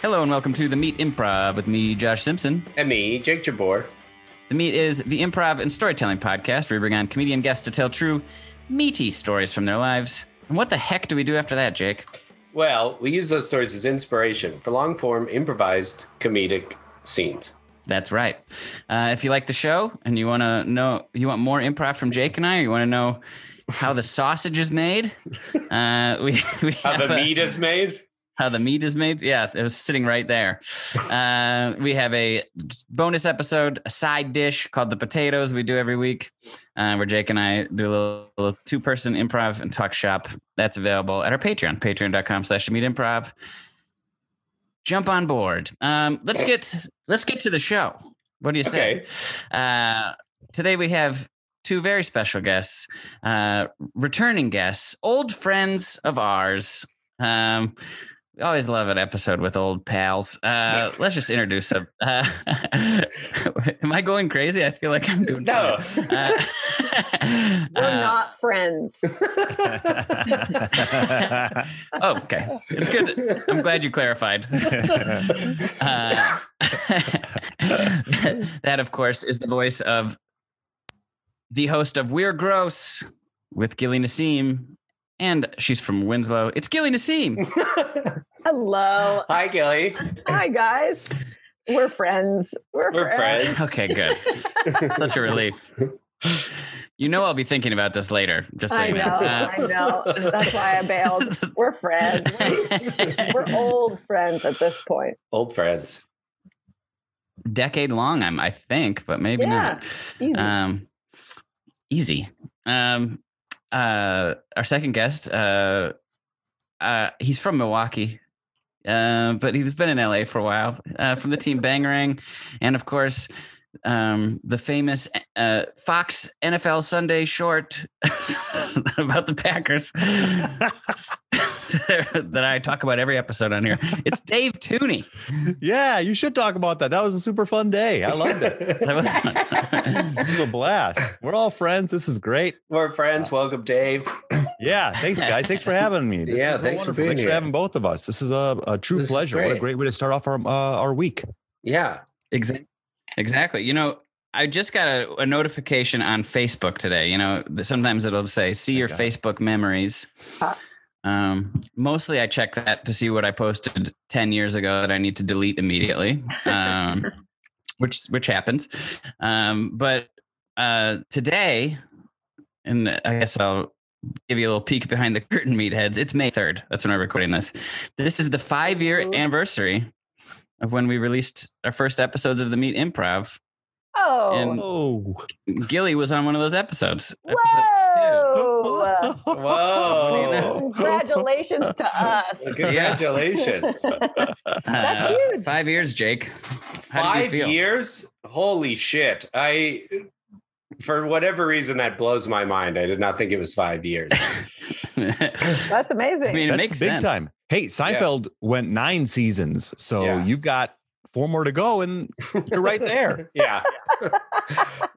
Hello and welcome to the Meat Improv with me, Josh Simpson. And me, Jake Jabbour. The Meat is the improv and storytelling podcast where we bring on comedian guests to tell true, meaty stories from their lives. And what the heck do we do after that, Jake? Well, we use those stories as inspiration for long form improvised comedic scenes. That's right. Uh, if you like the show and you want to know, you want more improv from Jake and I, or you want to know how the sausage is made, uh, we, we How have the a- meat is made. How the meat is made. Yeah, it was sitting right there. Uh, we have a bonus episode, a side dish called the potatoes. We do every week, uh, where Jake and I do a little, little two-person improv and talk shop. That's available at our Patreon, Patreon.com/slash Meat Improv. Jump on board. Um, let's get let's get to the show. What do you say? Okay. Uh, today we have two very special guests, uh, returning guests, old friends of ours. Um, we always love an episode with old pals. Uh, let's just introduce them. Uh, am I going crazy? I feel like I'm doing No. Uh, We're uh, not friends. oh, okay. It's good. I'm glad you clarified. Uh, that, of course, is the voice of the host of We're Gross with Gilli Nissim. And she's from Winslow. It's Gilli Nissim. Hello. Hi, Kelly. Hi, guys. We're friends. We're, We're friends. friends. Okay, good. Such a relief. You know, I'll be thinking about this later. Just so I you know. know. Uh, I know. That's why I bailed. We're friends. We're old friends at this point. Old friends. decade long, I'm, I think, but maybe Yeah. Easy. not. Um, easy. Um, uh, our second guest, uh, uh, he's from Milwaukee, uh, but he's been in LA for a while. Uh, from the team Bangerang, and of course, um, the famous uh, Fox NFL Sunday short about the Packers that I talk about every episode on here. It's Dave Theune. yeah, you should talk about that. That was a super fun day. I loved it. That was This is a blast. We're all friends. This is great. We're friends. Welcome, Dave. Yeah, thanks, guys. Thanks for having me. This Yeah, is so thanks for being Thanks here. for having both of us. This is a, a true This pleasure. What a great. great way to start off our uh, our week. Yeah. Exactly. Exactly. You know, I just got a, a notification on Facebook today. You know, sometimes it'll say, "See your Okay. Facebook memories." Um, mostly, I check that to see what I posted ten years ago that I need to delete immediately, um, which which happens. Um, but uh, today, and I guess I'll give you a little peek behind the curtain, meatheads. It's May third. That's when I'm recording this. This is the five year anniversary of when we released our first episodes of the Meat Improv. oh. and- Oh, Gilli was on one of those episodes. Whoa. Whoa. Congratulations to us. Congratulations. Uh, That's huge. Five years, Jake. How did you Five feel? years? Holy shit. I, for whatever reason, that blows my mind. I did not think it was five years. That's amazing. I mean, it that's makes big sense. time. Hey, Seinfeld went nine seasons, so Yeah. you've got four more to go, and you're right there. Yeah.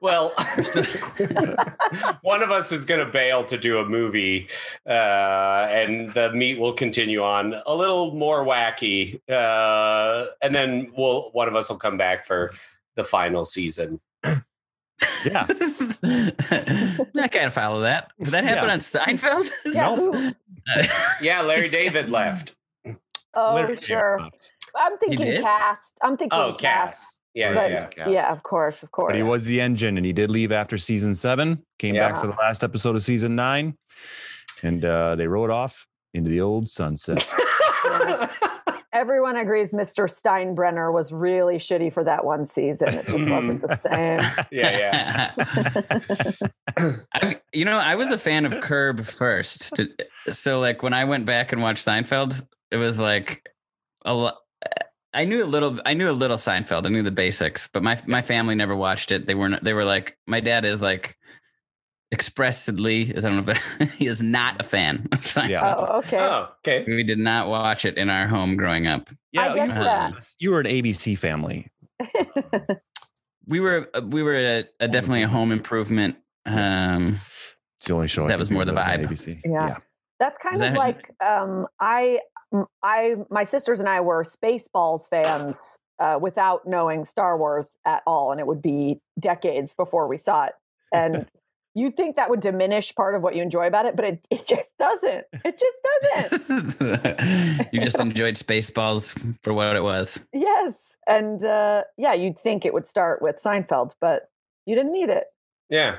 well, one of us is going to bail to do a movie, uh, and the meat will continue on a little more wacky, uh, and then we'll one of us will come back for the final season. Yeah. I can't follow that. Did that happen Yeah. on Seinfeld? yeah. no. Yeah, Larry David left. Oh, Literally. sure. I'm thinking cast. I'm thinking Oh, cast. Cass. Yeah, But yeah. Cast. yeah, of course, of course. But he was the engine, and he did leave after season seven. Came Yeah. back for the last episode of season nine, and uh, they rode off into the old sunset. Everyone agrees Mr. Steinbrenner was really shitty for that one season. It just wasn't the same. Yeah, yeah. I, you know, I was a fan of Curb first. So, like, when I went back and watched Seinfeld, it was like a lot. I knew a little. I knew a little Seinfeld. I knew the basics, but my my family never watched it. They weren't. They were like, my dad is like expressly. Is i don't know if he is not a fan of Seinfeld. Yeah. Oh, okay. Oh, okay. We did not watch it in our home growing up. I get you, that. you were an ABC family. We were uh, we were a, a definitely a home improvement. Um, It's the only show That can was more the vibe. ABC. Yeah. That's kind Was of that- like um, I, I, my sisters and I were Spaceballs fans uh, without knowing Star Wars at all, and it would be decades before we saw it. And you'd think that would diminish part of what you enjoy about it, but it, it just doesn't. It just doesn't. you just enjoyed Spaceballs for what it was. yes, and uh, yeah, you'd think it would start with Seinfeld, but you didn't need it. Yeah.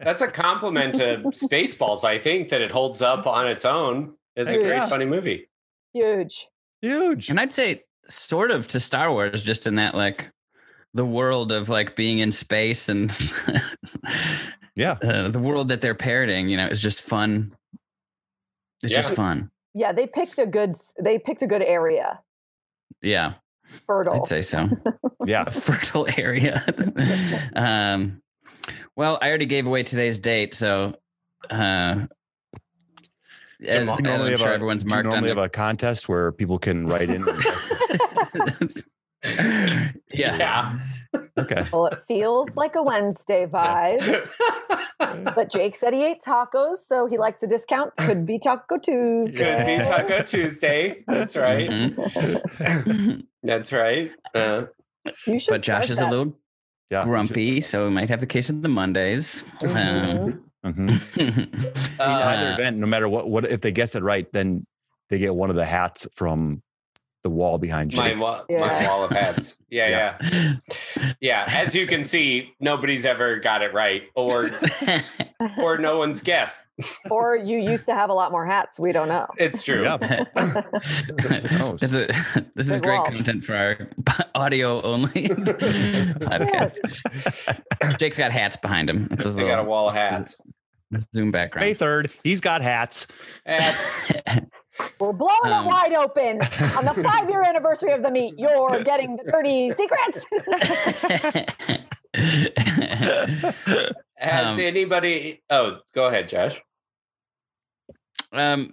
That's a compliment to Spaceballs, I think, that it holds up on its own. It's a great, yeah. funny movie. Huge. Huge. And I'd say sort of to Star Wars, just in that like the world of like being in space and Yeah. uh, the world that they're parroting, you know, is just fun. It's Yeah. just fun. Yeah, they picked a good. They picked a good area. Yeah, Fertile. I'd say so. Yeah. a fertile area. um, well, I already gave away today's date, so uh, as, Tomorrow. Do normally I'm have sure a- everyone's do marked on normally the have a contest where people can write in. yeah. Yeah. okay. well, it feels like a Wednesday vibe. But Jake said he ate tacos, so he likes a discount. Could be Taco Tuesday. Could be Taco Tuesday. That's right. Mhm. That's right. Uh, You should. but Josh is that. a little Yeah. grumpy, so we might have the case of the Mondays. Um, Mhm. uh, Either event, no matter what, what if they guess it right, then they get one of the hats from the wall behind you. my, Jake. wa- my Yeah. wall of hats. Yeah, Yeah. yeah, yeah. As you can see, nobody's ever got it right, or or no one's guessed. Or you used to have a lot more hats. We don't know. It's true. Yeah. This is, this is Big great wall. content for our audio only podcast. Jake's got hats behind him. It's his I got a wall of hats. Zoom background. May 3rd, he's got hats. Hats. We're blowing Um, it wide open on the five-year anniversary of the meat. You're getting the dirty secrets. Has Um, anybody? Oh, go ahead, Josh. um,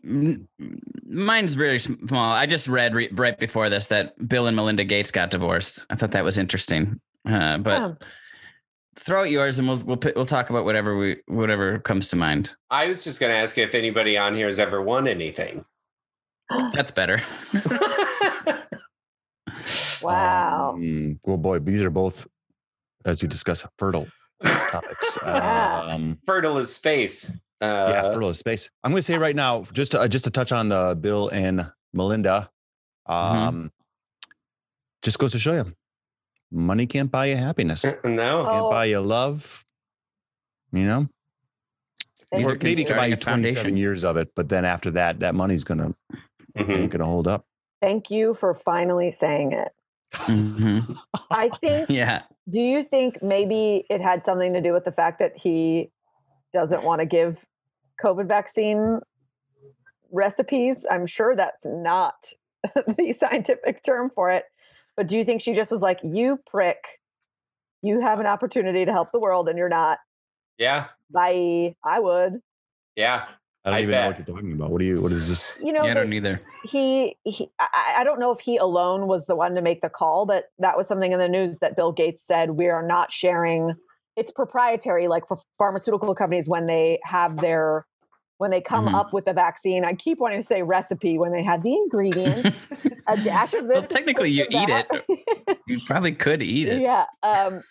mine's very small. I just read re- right before this that Bill and Melinda Gates got divorced. I thought that was interesting. Uh, but Oh, throw out yours, and we'll we'll we'll talk about whatever we whatever comes to mind. I was just going to ask if anybody on here has ever won anything. That's better. wow. Um, well, boy, these are both, as we discuss, fertile topics. Yeah. Um, Fertile as space. Uh, yeah, fertile is space. I'm going to say right now, just to, uh, just to touch on the Bill and Melinda, um, just goes to show you, money can't buy you happiness. No, can't Oh. buy you love. You know, Thank Neither or you. can maybe it can buy you 27 foundation. years of it, but then after that, that money's gonna Mhm. ain't gonna hold up. Thank you for finally saying it. Mhm. I think Yeah. Do you think maybe it had something to do with the fact that he doesn't want to give COVID vaccine recipes? I'm sure that's not the scientific term for it. But do you think she just was like, you prick, you have an opportunity to help the world and you're not? Yeah. Bye. I would. Yeah. I don't I even know what you're talking about. What do you? What is this? You know, yeah, I don't either. he, he I, I don't know if he alone was the one to make the call but that was something in the news that bill gates said we are not sharing it's proprietary like for pharmaceutical companies when they have their when they come Mhm. up with the vaccine i keep wanting to say recipe when they have the ingredients a dash of this Well, technically, you eat that. You probably could eat it. yeah um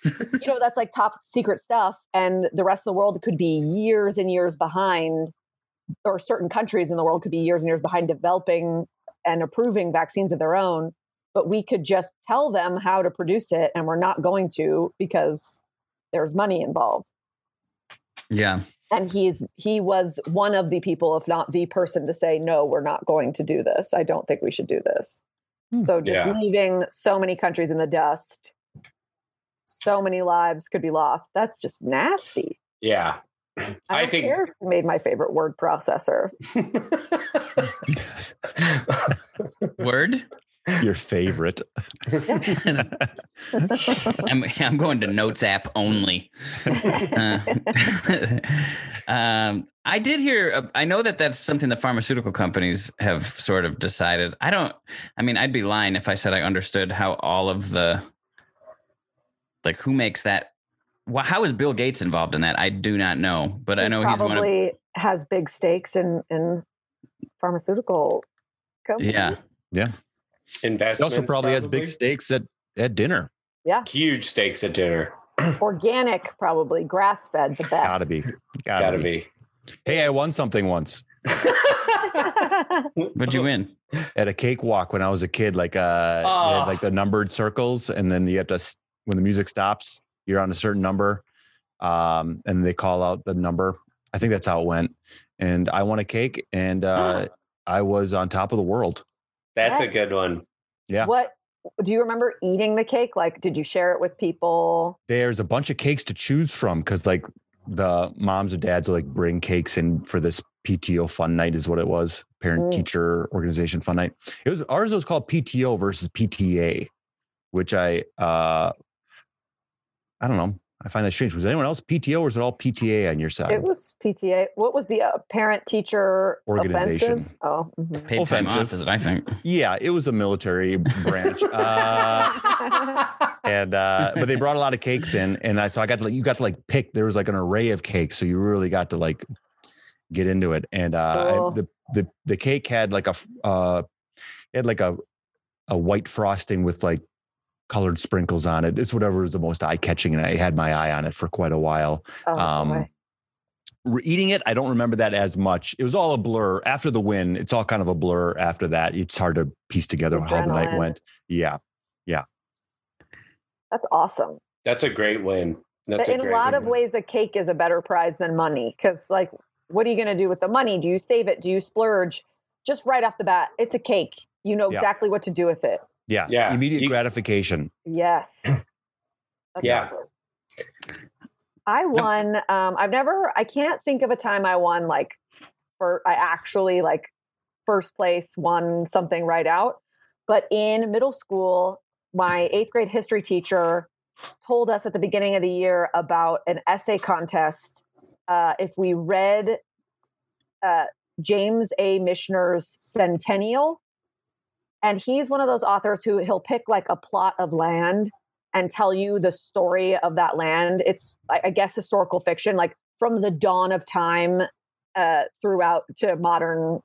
you know that's like top secret stuff and the rest of the world could be years and years behind or certain countries in the world could be years and years behind developing and approving vaccines of their own but we could just tell them how to produce it and we're not going to because there's money involved Yeah. And he's he was one of the people, if not the person, to say no, we're not going to do this. I don't think we should do this. Hmm. So just Yeah. leaving so many countries in the dust, so many lives could be lost. That's just nasty. Yeah. I, I don't think- care if you made my favorite word processor. Word. Your favorite. I'm I'm going to Notes app only. Uh, um, I did hear. uh, I know that that's something the pharmaceutical companies have sort of decided. I don't. I mean, I'd be lying if I said I understood how all of the like who makes that. Well, how is Bill Gates involved in that? I do not know, but I know he's one of. probably has big stakes in in pharmaceutical companies. Yeah, He Investments. also probably, has big stakes at, at dinner. Yeah, huge stakes at dinner. organic, probably grass fed, the best. Gotta be. Gotta, Gotta be. be. Hey, I won something once what'd you win? at a cakewalk when I was a kid. Like uh, Oh. had like the numbered circles, and then you have to when the music stops, you're on a certain number, um, and they call out the number. I think that's how it went. And I won a cake, and uh, I was on top of the world. That's a good one. Yeah. What do you remember eating the cake? Like, did you share it with people? There's a bunch of cakes to choose from because like the moms or dads will like bring cakes in for this PTO fun night is what it was parent Mm. teacher organization fun night. It was ours was called PTO versus PTA, which I uh I don't know. I find that strange. Was anyone else PTO or is it all PTA on your side? It was PTA. What was the uh, parent teacher Organization. Offensive? Oh, mhm. Paid time Offensive. off is what I think. yeah, it was a military branch. Uh, and uh but they brought a lot of cakes in and I so I got to like you got to like pick there was like an array of cakes so you really got to like get into it and uh I- the the the cake had like a f- uh it had like a a white frosting with like colored sprinkles on it it's whatever was the most eye catching and I had my eye on it for quite a while Oh, um boy. re- eating it I don't remember that as much it was all a blur after the win it's all kind of a blur after that it's hard to piece together how the night went yeah yeah. that's awesome. That's a great win. That's in a great lot win. of ways, a cake is a better prize than money because, like, what are you going to do with the money? Do you save it? Do you splurge? Just right off the bat, it's a cake. You know Yeah. exactly what to do with it. Yeah Yeah, immediate you- gratification Yes. That's Yeah. lovely. I won. Um, I've never. I can't think of a time I won like for I actually like first place won something right out. But in middle school, my eighth grade history teacher told us at the beginning of the year about an essay contest. Uh, if we read uh, James A. Michener's Centennial, and he's one of those authors who he'll pick like a plot of land and tell you the story of that land. It's, I guess, historical fiction, like from the dawn of time uh, throughout to modern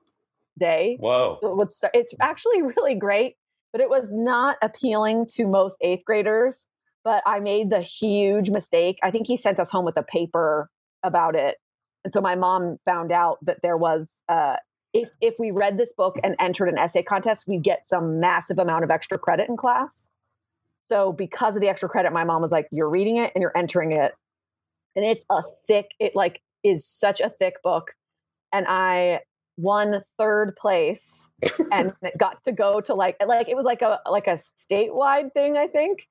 day. Whoa. It would start, it's actually really great, but it was not appealing to most eighth graders. But I made the huge mistake. I think he sent us home with a paper about it, and so my mom found out that there was. Uh, if if we read this book and entered an essay contest, we'd get some massive amount of extra credit in class. So because of the extra credit, my mom was like, "You're reading it and you're entering it," and it's a thick. It like is such a thick book, and I won third place and got to go to like like it was like a like a statewide thing, I think.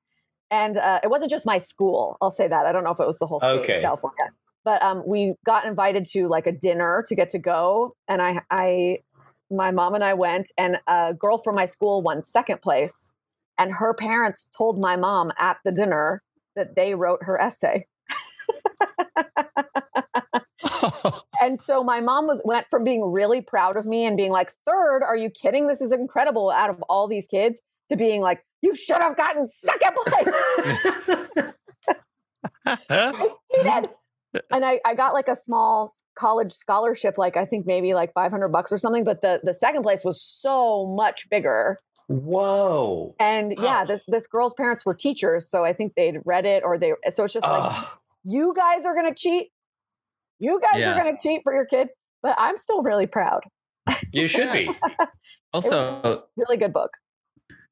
And uh, it wasn't just my school. I'll say that. I don't know if it was the whole state Okay. of California, but um, we got invited to like a dinner to get to go, and I I my mom and I went, and a girl from my school won second place, and her parents told my mom at the dinner that they wrote her essay. and so my mom was went from being really proud of me and being like third are you kidding? This is incredible out of all these kids to being like you should have gotten second place and I, I got like a small college scholarship like i think maybe like 500 bucks or something but the the second place was so much bigger Whoa. and yeah this this girl's parents were teachers so i think they'd read it or they so it's just like Ah, you guys are going to cheat you guys Yeah. are going to cheat for your kid but i'm still really proud you should be. Also, really good book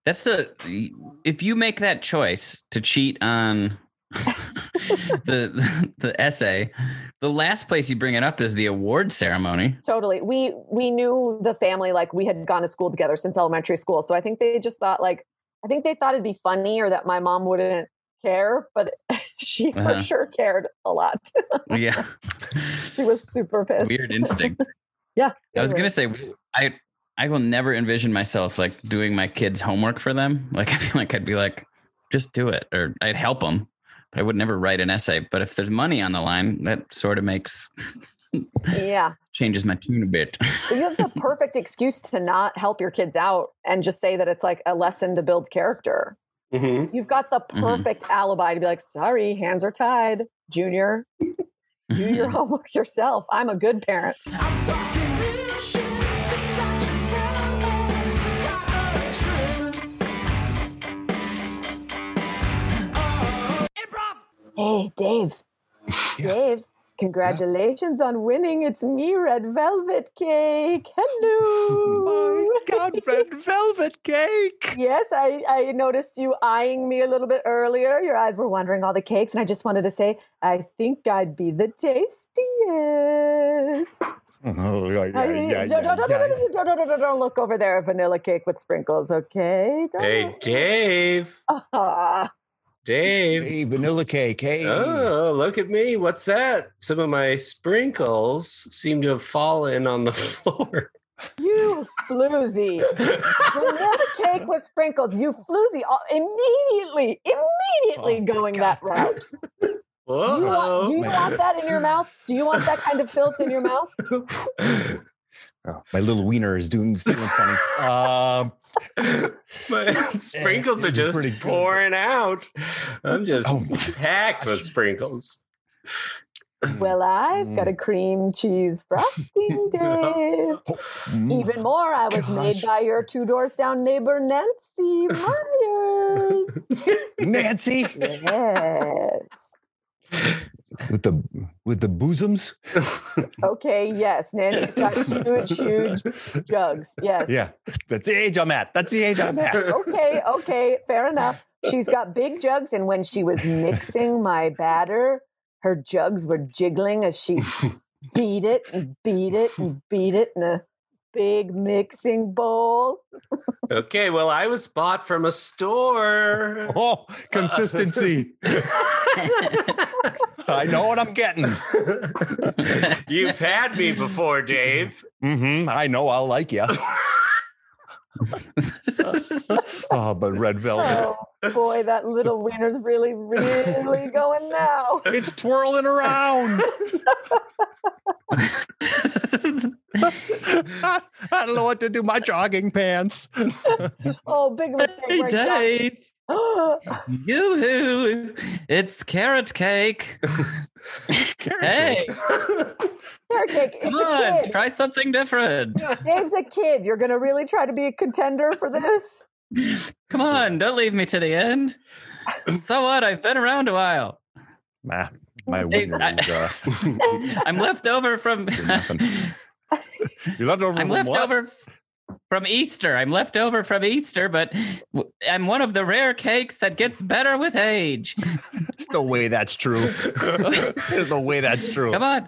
that's the if you make that choice to cheat on the the essay. The last place you bring it up is the award ceremony. Totally. We we knew the family like we had gone to school together since elementary school. So I think they just thought like I think they thought it'd be funny or that my mom wouldn't care, but she for Uh-huh. sure cared a lot. Yeah, she was super pissed. weird instinct. yeah. I was gonna say I I will never envision myself like doing my kids' homework for them. Like I feel like I'd be like, just do it, or I'd help them, I would never write an essay. But if there's money on the line, that sort of makes Yeah. changes my tune a bit. You have the perfect excuse to not help your kids out and just say that it's like a lesson to build character. Mhm. You've got the Mhm. perfect alibi to be like, sorry, hands are tied, Junior. Do your homework yourself. I'm a good parent. Hey, Dave. Dave, congratulations on winning. It's me, Red Velvet Cake. Hello. My God, red velvet cake. Yes, I, I noticed you eyeing me a little bit earlier. Your eyes were wandering all the cakes, and I just wanted to say, I think I'd be the tastiest. Oh, yeah, yeah, yeah, don't, look over there, vanilla cake with sprinkles, okay? Don't- Hey, Dave. Ah, Dave. Hey, vanilla cake. Hey. Oh, look at me. What's that? Some of my sprinkles seem to have fallen on the floor. you floozy. vanilla cake with sprinkles. You floozy. Immediately, immediately Oh, going that route. Do you, want, do you want that in your mouth? Do you want that kind of filth in your mouth? Oh, my little wiener is doing feeling funny. Um, My sprinkles are just pretty good. pouring out. I'm just Oh my packed with sprinkles. Well, I've got a Mm. cream cheese frosting, Dave. mm. Even more, I was made by your two doors down neighbor, Nancy Myers. Nancy yes. With the with the bosoms. Okay, yes. Nancy's got huge, huge jugs. Yes. Yeah, that's the age I'm at. That's the age I'm at. Okay, okay, fair enough. She's got big jugs, and when she was mixing my batter, her jugs were jiggling as she beat it and beat it and beat it in a big mixing bowl. Okay, well, I was bought from a store. Oh, consistency. I know what I'm getting. You've had me before, Dave. Mm-hmm. I know I'll like you. Oh, but red velvet. Oh boy, that little wiener's really, really going now. It's twirling around. I don't know what to do. My jogging pants. Oh, big mistake. hey right there. Dave, yoo-hoo, it's carrot cake. hey, Carrot cake. Come a on, try something different. Dave's a kid. You're gonna really try to be a contender for this? Come on, don't leave me to the end. So what? I've been around a while. Nah, my Hey, wiener I- is. Uh, I'm left over from. nothing. you left over. I'm from left what? over f- from Easter. I'm left over from Easter, but I'm one of the rare cakes that gets better with age. There's no way that's true. There's no way that's true. Come on,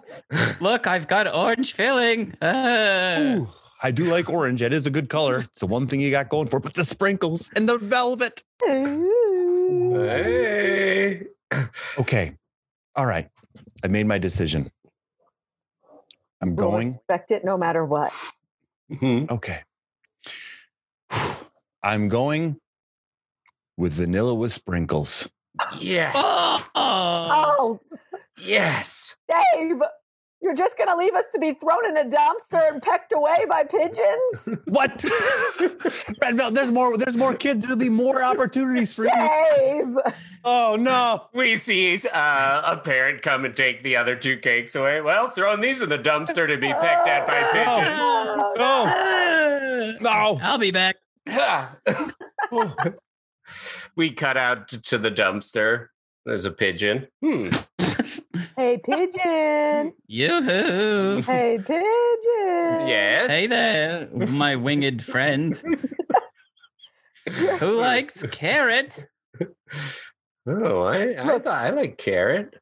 look, I've got orange filling. Uh, Ooh, I do like orange. It is a good color. It's the one thing you got going for. But the sprinkles and the velvet. Hey. Okay. All right. I made my decision. I'm We'll going. respect it no matter what. Mhm. Okay. I'm going with vanilla with sprinkles. Yes. oh, Oh, Yes. Dave, you're just gonna leave us to be thrown in a dumpster and pecked away by pigeons? What? Red Velvet, there's more. There's more kids. There'll be more opportunities for you. Dave! Oh no! We see uh, a parent come and take the other two cakes away. Well, throwing these in the dumpster to be picked at by pigeons. Oh, No! No! I'll be back. We cut out to the dumpster. There's a pigeon. Hmm. Hey, pigeon! Yoo-hoo. Hey, pigeon! Yes. Hey there, my winged friend. Who likes carrot? Oh, I I, thought, I like carrot.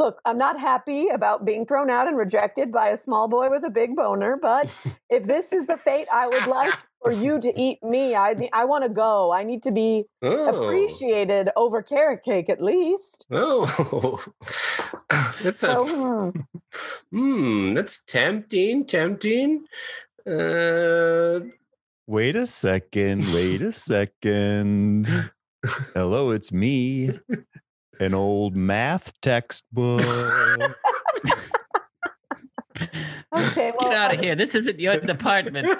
Look, I'm not happy about being thrown out and rejected by a small boy with a big boner, but if this is the fate I would like for you to eat me, I I want to go. I need to be Oh, appreciated over carrot cake at least. oh, that's So, a hmm, hmm. That's tempting, tempting. Uh, Wait a second. Wait a second. Hello, it's me. An old math textbook. okay, well, Get out uh, of here. This isn't your department.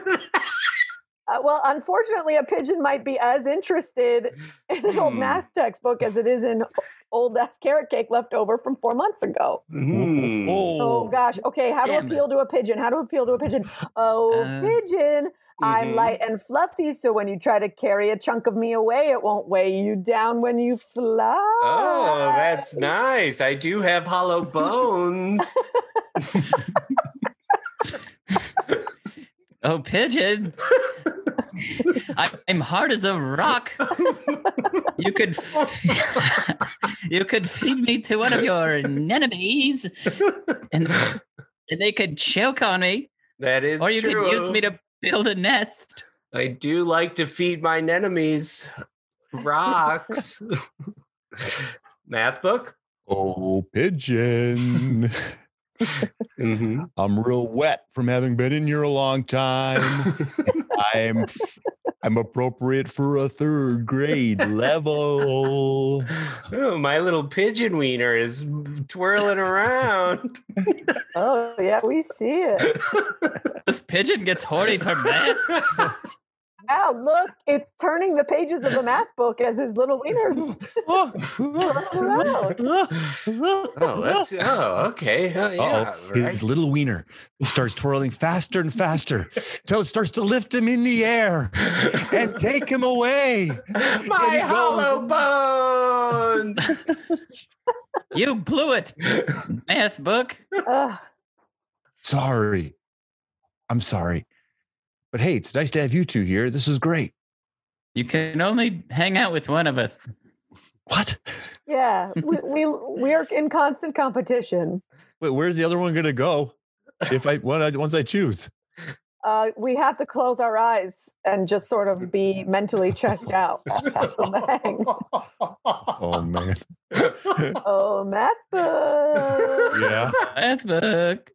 Uh, well, unfortunately, a pigeon might be as interested in an old Hmm. math textbook as it is in old ass carrot cake left over from four months ago. Hmm. Oh gosh. Okay, how to Damn it. appeal to a pigeon? How to appeal to a pigeon? Oh, Uh, pigeon. I'm Mhm. light and fluffy, so when you try to carry a chunk of me away, it won't weigh you down when you fly. Oh, that's nice. I do have hollow bones. Oh, pigeon. I, I'm hard as a rock. You could you could feed me to one of your enemies, and, and they could choke on me, that is or you true. could use me to build a nest. I do like to feed my enemies rocks. Math book? Oh, pigeon. Mm-hmm. I'm real wet from having been in here a long time. I'm f- I'm appropriate for a third grade level. oh, my little pigeon wiener is twirling around. Oh, yeah, we see it. This pigeon gets horny for math. Wow, look, it's turning the pages of the math book as his little wieners. oh, that's oh, okay. Oh, yeah, Uh-oh. His little wiener starts twirling faster and faster till it starts to lift him in the air and take him away. My he goes- hollow bones. You blew it, math book. Ugh. Sorry. I'm sorry. But hey, it's nice to have you two here. This is great. You can only hang out with one of us. What? Yeah, we, we we are in constant competition. Wait, where's the other one going to go? If I when I- once I choose. Uh, we have to close our eyes and just sort of be mentally checked out. Bang. Oh man. Oh, math book. Yeah. Math book.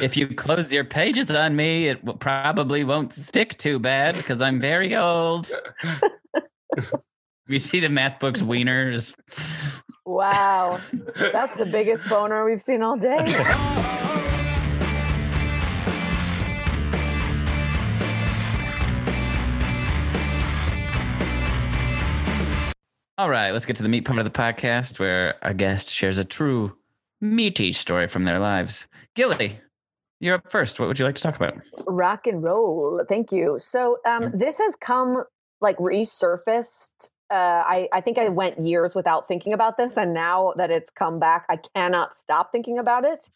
If you close your pages on me, it probably won't stick too bad because I'm very old. you see the math book's wieners. Wow, that's the biggest boner we've seen all day. All right, let's get to the meat part of the podcast where our guest shares a true meaty story from their lives. Gilli, you're up first. What would you like to talk about? Rock and roll. Thank you. So um, this has come like resurfaced. Uh, I, I think I went years without thinking about this, and now that it's come back, I cannot stop thinking about it.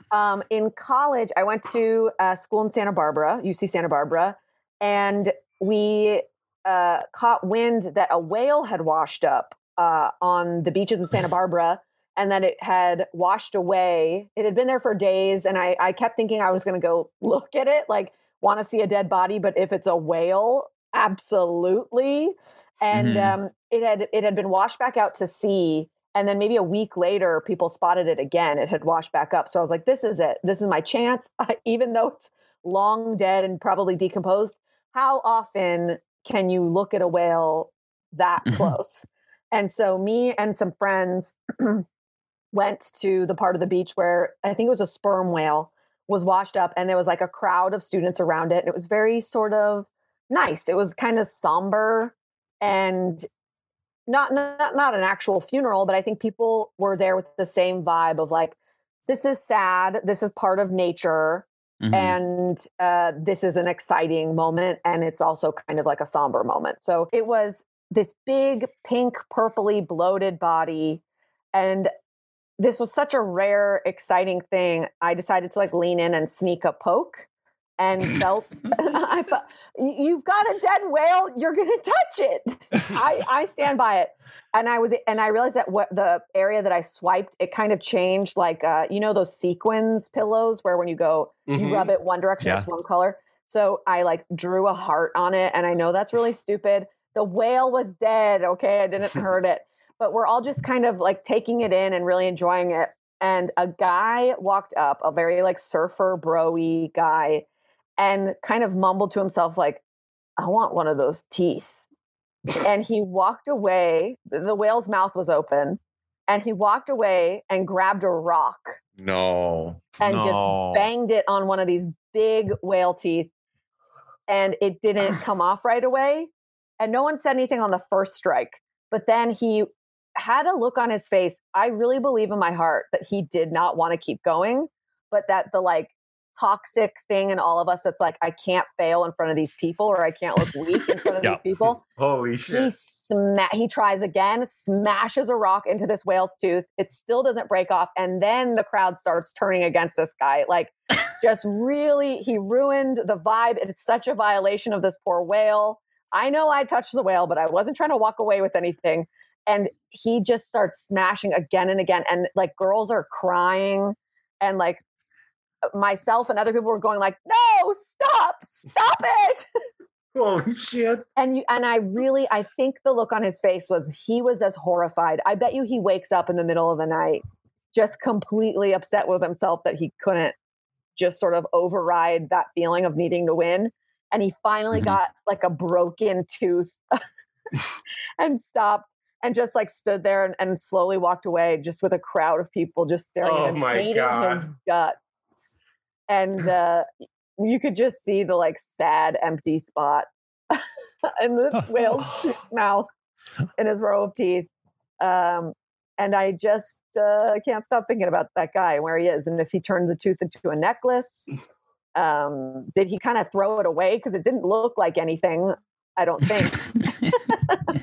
um, in college, I went to a school in Santa Barbara, UC Santa Barbara, and we uh, caught wind that a whale had washed up uh, on the beaches of Santa Barbara and that it had washed away. It had been there for days, and I, I kept thinking I was going to go look at it, like want to see a dead body. But if it's a whale, absolutely. And Mhm. um, it had it had been washed back out to sea, and then maybe a week later, people spotted it again. It had washed back up. So I was like, "This is it. This is my chance." I, even though it's long dead and probably decomposed, how often can you look at a whale that Mhm. close? And so me and some friends went to the part of the beach where I think it was a sperm whale was washed up and there was like a crowd of students around it. And it was very sort of nice. It was kind of somber and not not not an actual funeral, but I think people were there with the same vibe of like this is sad, this is part of nature Mhm. and uh, this is an exciting moment and it's also kind of like a somber moment so it was this big pink purpley bloated body and this was such a rare exciting thing i decided to like lean in and sneak a poke and felt I felt "You- you've got a dead whale, you're gonna touch it. I, I stand by it. And I was and I realized that what the area that I swiped, it kind of changed like uh, you know those sequins pillows where when you go you Mhm. rub it one direction, Yeah. it's one color. So I like drew a heart on it, and I know that's really stupid. The whale was dead. Okay, I didn't hurt it, but we're all just kind of like taking it in and really enjoying it. And a guy walked up, a very like surfer broy guy, and kind of mumbled to himself like, "I want one of those teeth." and he walked away. The whale's mouth was open, and he walked away and grabbed a rock No. and No. just banged it on one of these big whale teeth and it didn't come off right away and no one said anything on the first strike but then he had a look on his face i really believe in my heart that he did not want to keep going but that the like toxic thing in all of us that's like i can't fail in front of these people or i can't look weak in front of Yeah. these people Holy shit. he sma- he tries again, smashes a rock into this whale's tooth. It still doesn't break off, and then the crowd starts turning against this guy. Like, just really, he ruined the vibe. It's such a violation of this poor whale. I know I touched the whale, but I wasn't trying to walk away with anything. And he just starts smashing again and again, and like girls are crying, and like myself and other people were going like, "No, stop, stop it!" Holy shit. and you and i really i think the look on his face was he was as horrified i bet you he wakes up in the middle of the night just completely upset with himself that he couldn't just sort of override that feeling of needing to win and he finally Mhm. got like a broken tooth and stopped and just like stood there and, and slowly walked away just with a crowd of people just staring Oh at him my hating his guts. And uh you could just see the like sad empty spot in the whale's mouth in his row of teeth. Um and i just uh, can't stop thinking about that guy and where he is and if he turned the tooth into a necklace um did he kind of throw it away? Because it didn't look like anything i don't think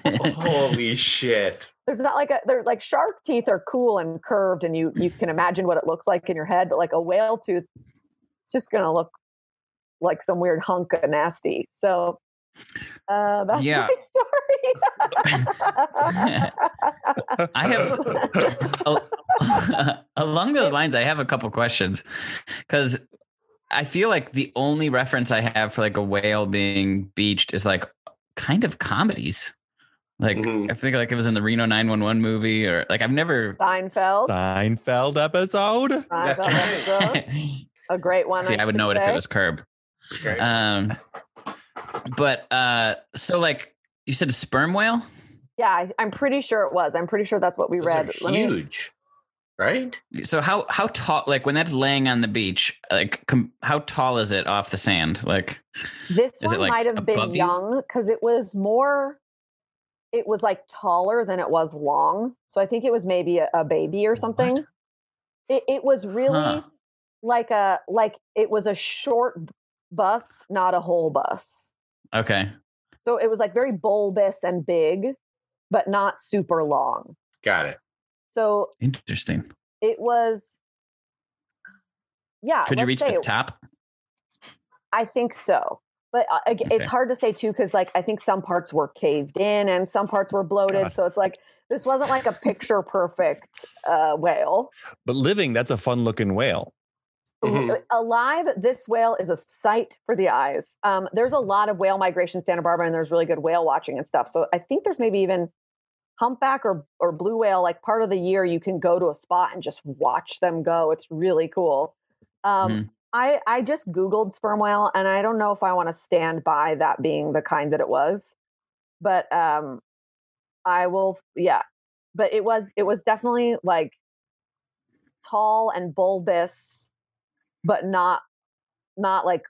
Holy shit. there's not like a they're like shark teeth are cool and curved and you you can imagine what it looks like in your head but like a whale tooth it's just gonna look like some weird hunk of nasty so uh that's Yeah. my story I have along those lines. I have a couple questions because I feel like the only reference I have for like a whale being beached is like kind of comedies. Like Mhm. I think like it was in the Reno 911 movie or like I've never Seinfeld, Seinfeld episode. That's right. episode, a great one See, I would should know it if it was Curb. Great. Um, but uh, so like you said, a sperm whale. yeah I, i'm pretty sure it was i'm pretty sure that's what we Those read are Let me- huge. Right? So how how tall? Like when that's laying on the beach, like com- how tall is it off the sand? Like This one like, might have been above young because it was more. It was like taller than it was long, so I think it was maybe a, a baby or something. It, it was really Huh. like a like it was a short bus, not a whole bus. okay, So it was like very bulbous and big, but not super long. Got it. So interesting. it was. Yeah, Could you reach say the it- top? I think so. But uh, Okay. it's hard to say too because like I think some parts were caved in and some parts were bloated. God. So it's like this wasn't like a picture perfect uh, whale. But living, that's a fun looking whale. Mhm. Uh, Alive, this whale is a sight for the eyes. Um, there's a lot of whale migration in Santa Barbara, and there's really good whale watching and stuff. So I think there's maybe even humpback or or blue whale. Like part of the year, you can go to a spot and just watch them go. It's really cool. Um, Mhm. I I just googled sperm whale, and I don't know if I want to stand by that being the kind that it was, but um, I will. Yeah, but it was it was definitely like tall and bulbous, but not not like.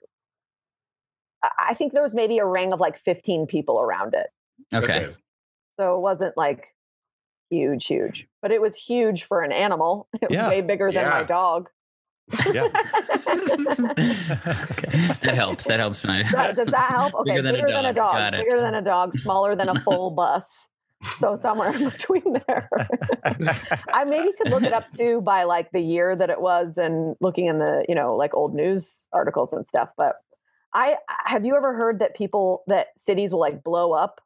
I- I think there was maybe a ring of like 15 people around it. Okay. So it wasn't like huge, huge, but it was huge for an animal. It was Yeah. way bigger than my dog. Yeah. okay. That helps. That helps. My That- does that help? Okay, Bigger bigger, than a than a dog. dog, Got it. bigger than a dog, smaller than a full bus. So somewhere in between there. I maybe could look it up too by like the year that it was and looking in the, you know, like old news articles and stuff. But I have you ever heard that people that cities will like blow up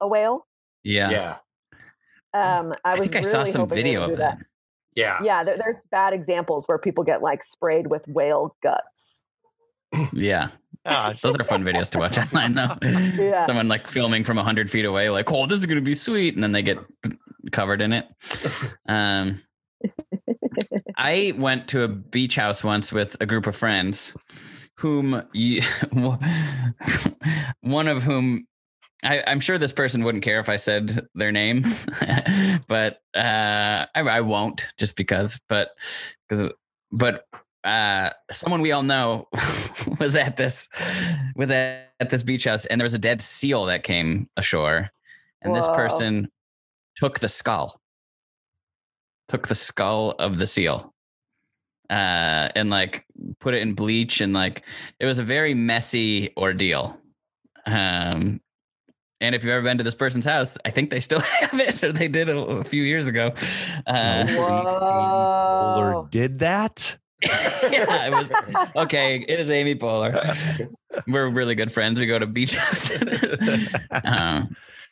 a whale? Yeah. Yeah. Um, I I, was think I really saw some video of do that. Yeah. Yeah, there, there's bad examples where people get like sprayed with whale guts. Yeah. Ah, Those are fun videos to watch online, though. Yeah. Someone like filming from 100 feet away, like, oh, this is going to be sweet. And then they get covered in it. Um, I went to a beach house once with a group of friends, whom you, one of whom I, I'm sure this person wouldn't care if I said their name, but uh, I, I won't just because. But because, but uh, someone we all know was at this was at, at this beach house, and there was a dead seal that came ashore, and this person took the skull, took the skull of the seal, uh, and like put it in bleach, and like it was a very messy ordeal. Um, and if you've ever been to this person's house, I think they still have it, or they did a, a few years ago. Uh, Poehler did that. yeah, it was okay. It is Amy Poehler. We're really good friends. We go to beach house. um,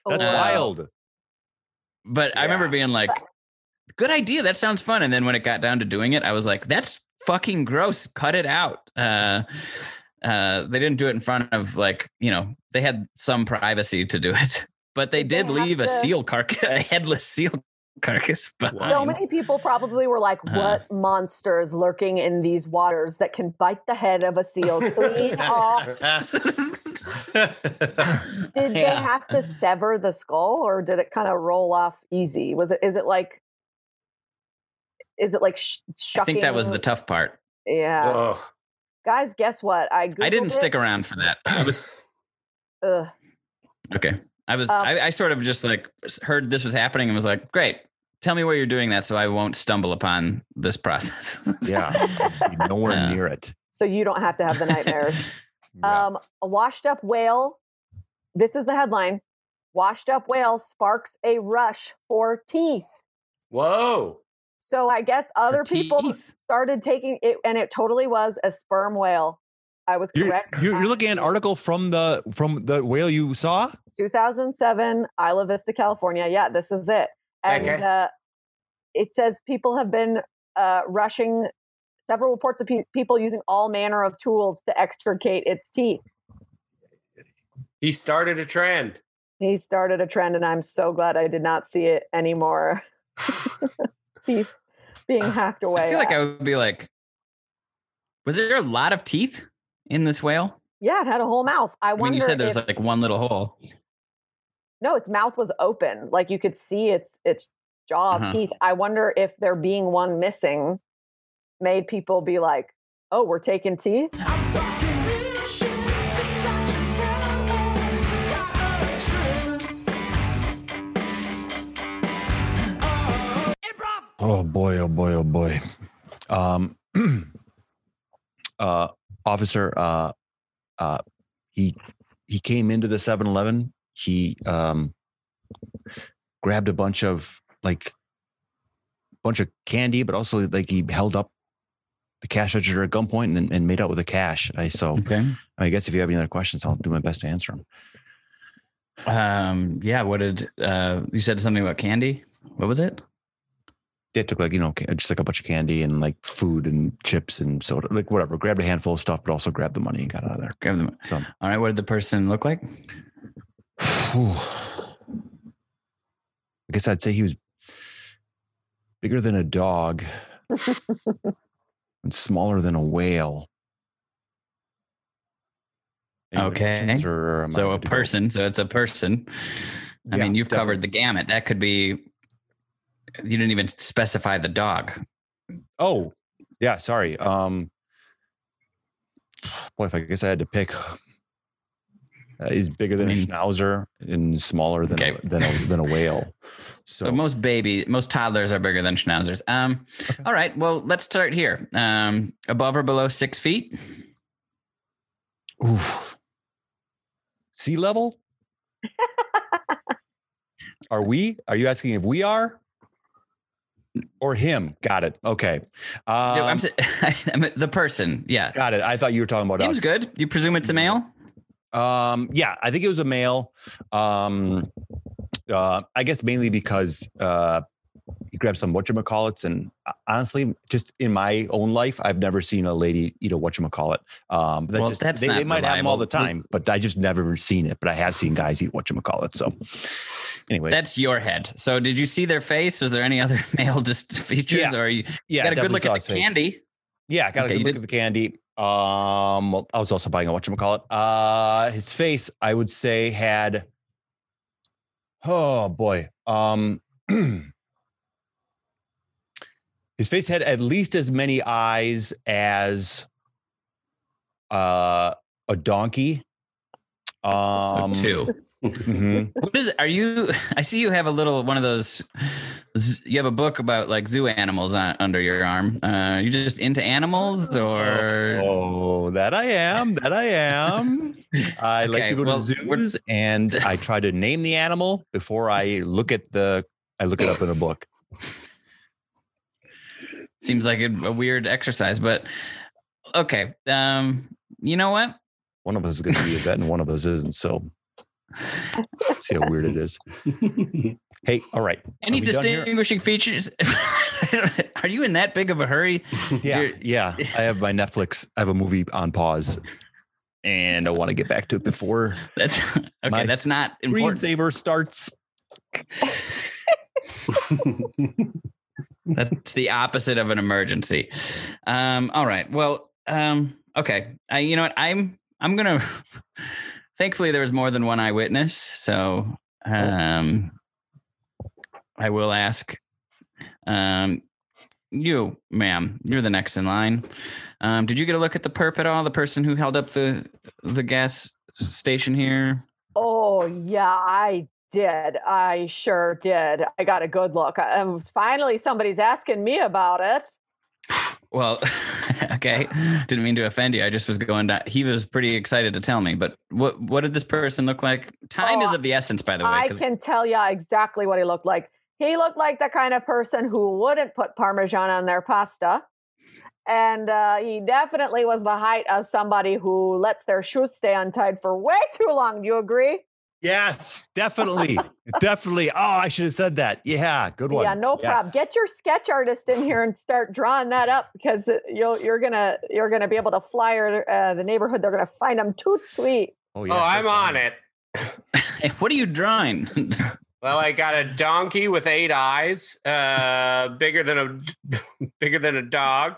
That's Uh, wild. but I remember being like, "Good idea. That sounds fun." And then when it got down to doing it, I was like, "That's fucking gross. Cut it out." Uh, uh, they didn't do it in front of like you know they had some privacy to do it, but they Did they did have leave a to- seal carcass, a headless seal carcass behind. So many people probably were like, Uh-huh. "What monster is lurking in these waters that can bite the head of a seal clean off?" Did they have to sever the skull, or did it kind of roll off easy? Was it? Is it like? Is it like sh- I think that was the tough part. yeah. Oh, Guys, guess what? I Googled I didn't it. stick around for that. I was Ugh. Okay. I was Um, I, I sort of just like heard this was happening and was like, great. Tell me where you're doing that so I won't stumble upon this process. Yeah, nowhere Yeah. near it. So you don't have to have the nightmares. Yeah. Um, a washed up whale. This is the headline. Washed up whale sparks a rush for teeth. whoa. So I guess other people started taking it, and it totally was a sperm whale. I was You're, correct. you're, you're looking at an article from the from the whale you saw. 2007, Isla Vista, California. Yeah, this is it. And Okay. uh, it says people have been uh, rushing several reports of pe- people using all manner of tools to extricate its teeth. He started a trend. He started a trend, and I'm so glad I did not see it anymore. teeth being hacked away. I feel like I would be like, was there a lot of teeth in this whale? yeah, it had a whole mouth. I I wonder mean, you said there's if, like one little hole. no, its mouth was open, like you could see its its jaw of Uh-huh. teeth. I wonder if there being one missing made people be like, "Oh, we're taking teeth." Oh boy, oh boy, oh boy. Um uh officer uh uh he he came into the 7-Eleven. He um grabbed a bunch of like bunch of candy, but also like he held up the cash register at gunpoint and and made out with the cash. I so Okay. I guess if you have any other questions, I'll do my best to answer them. Um, yeah. What did, uh, you said something about candy? What was it? They took like, you know, just like a bunch of candy and like food and chips and soda, like whatever. Grabbed a handful of stuff, but also grabbed the money and got out of there. Grab them. So All right. What did the person look like? I guess I'd say he was bigger than a dog and smaller than a whale. Any Okay. or So a good go? person. So it's a person. I Yeah, mean, you've definitely. covered the gamut. That could be. You didn't even specify the dog. Oh, yeah. Sorry. Um, boy, if I guess I had to pick, uh, he's bigger than I mean- a schnauzer and smaller than Okay. a, than a, than a whale. So, So most baby, most toddlers are bigger than schnauzers. Um, all right. Well, let's start here. Um, above or below six feet. oof. sea level. are we? Are you asking if we are? Or him. Got it. Okay. Um, I'm, I'm the person. Yeah. got it. I thought you were talking about Him's us. good. You presume it's a male? Um, yeah, I think it was a male. Um, uh, I guess mainly because uh, he grabbed some whatchamacallits, and uh, honestly, just in my own life, I've never seen a lady eat a whatchamacallit. Um, that's Well, just, that's they, they might have them all the time, but I just never seen it. But I have seen guys eat whatchamacallit. So, anyways, That's your head. So did you see their face? Was there any other male just features Yeah. or you yeah, got a good look at the face. candy? Yeah, I got Okay, a good look did- at the candy. Um, well I was also buying a whatchamacallit. Uh his face, I would say, had oh boy. Um his face had at least as many eyes as uh a donkey. Um so two. mhm. What is are you I see you have a little one of those you have a book about like zoo animals on, under your arm. Uh you just into animals or Oh, that I am. That I am. I like to go well, to zoos and I try to name the animal before I look at the I look it up in a book. Seems like a, a weird exercise, but okay. Um you know what? One of us is going to be a vet and one of us isn't. So see how weird it is. Hey, all right. Any we done here? distinguishing features? Are you in that big of a hurry? Yeah, You're- yeah. I have my Netflix. I have a movie on pause, and I want to get back to it before That's okay. My that's not important. screensaver starts. That's the opposite of an emergency. Um, all right. Well, um, okay. I, you know what? I'm, I'm gonna. Thankfully, there was more than one eyewitness, so um, I will ask. Um, you, ma'am, you're the next in line. Um, did you get a look at the perp at all? The person who held up the the gas station here. Oh yeah, I did. I sure did. I got a good look. Um, finally, somebody's asking me about it. Well, okay. Didn't mean to offend you. I just was going down. He was pretty excited to tell me. But what what did this person look like? Time is Oh, of the essence, by the way. I can tell you exactly what he looked like. He looked like the kind of person who wouldn't put Parmesan on their pasta. And uh, he definitely was the height of somebody who lets their shoes stay untied for way too long. Do you agree? Yes, definitely, definitely. Oh, I should have said that. Yeah, good one. Yeah, no problem. Get your sketch artist in here and start drawing that up because you'll, you're gonna you're gonna be able to flyer uh, the neighborhood. They're gonna find them too sweet. Oh, oh, I'm that's on it. what are you drawing? Well, I got a donkey with eight eyes, uh, bigger than a bigger than a dog,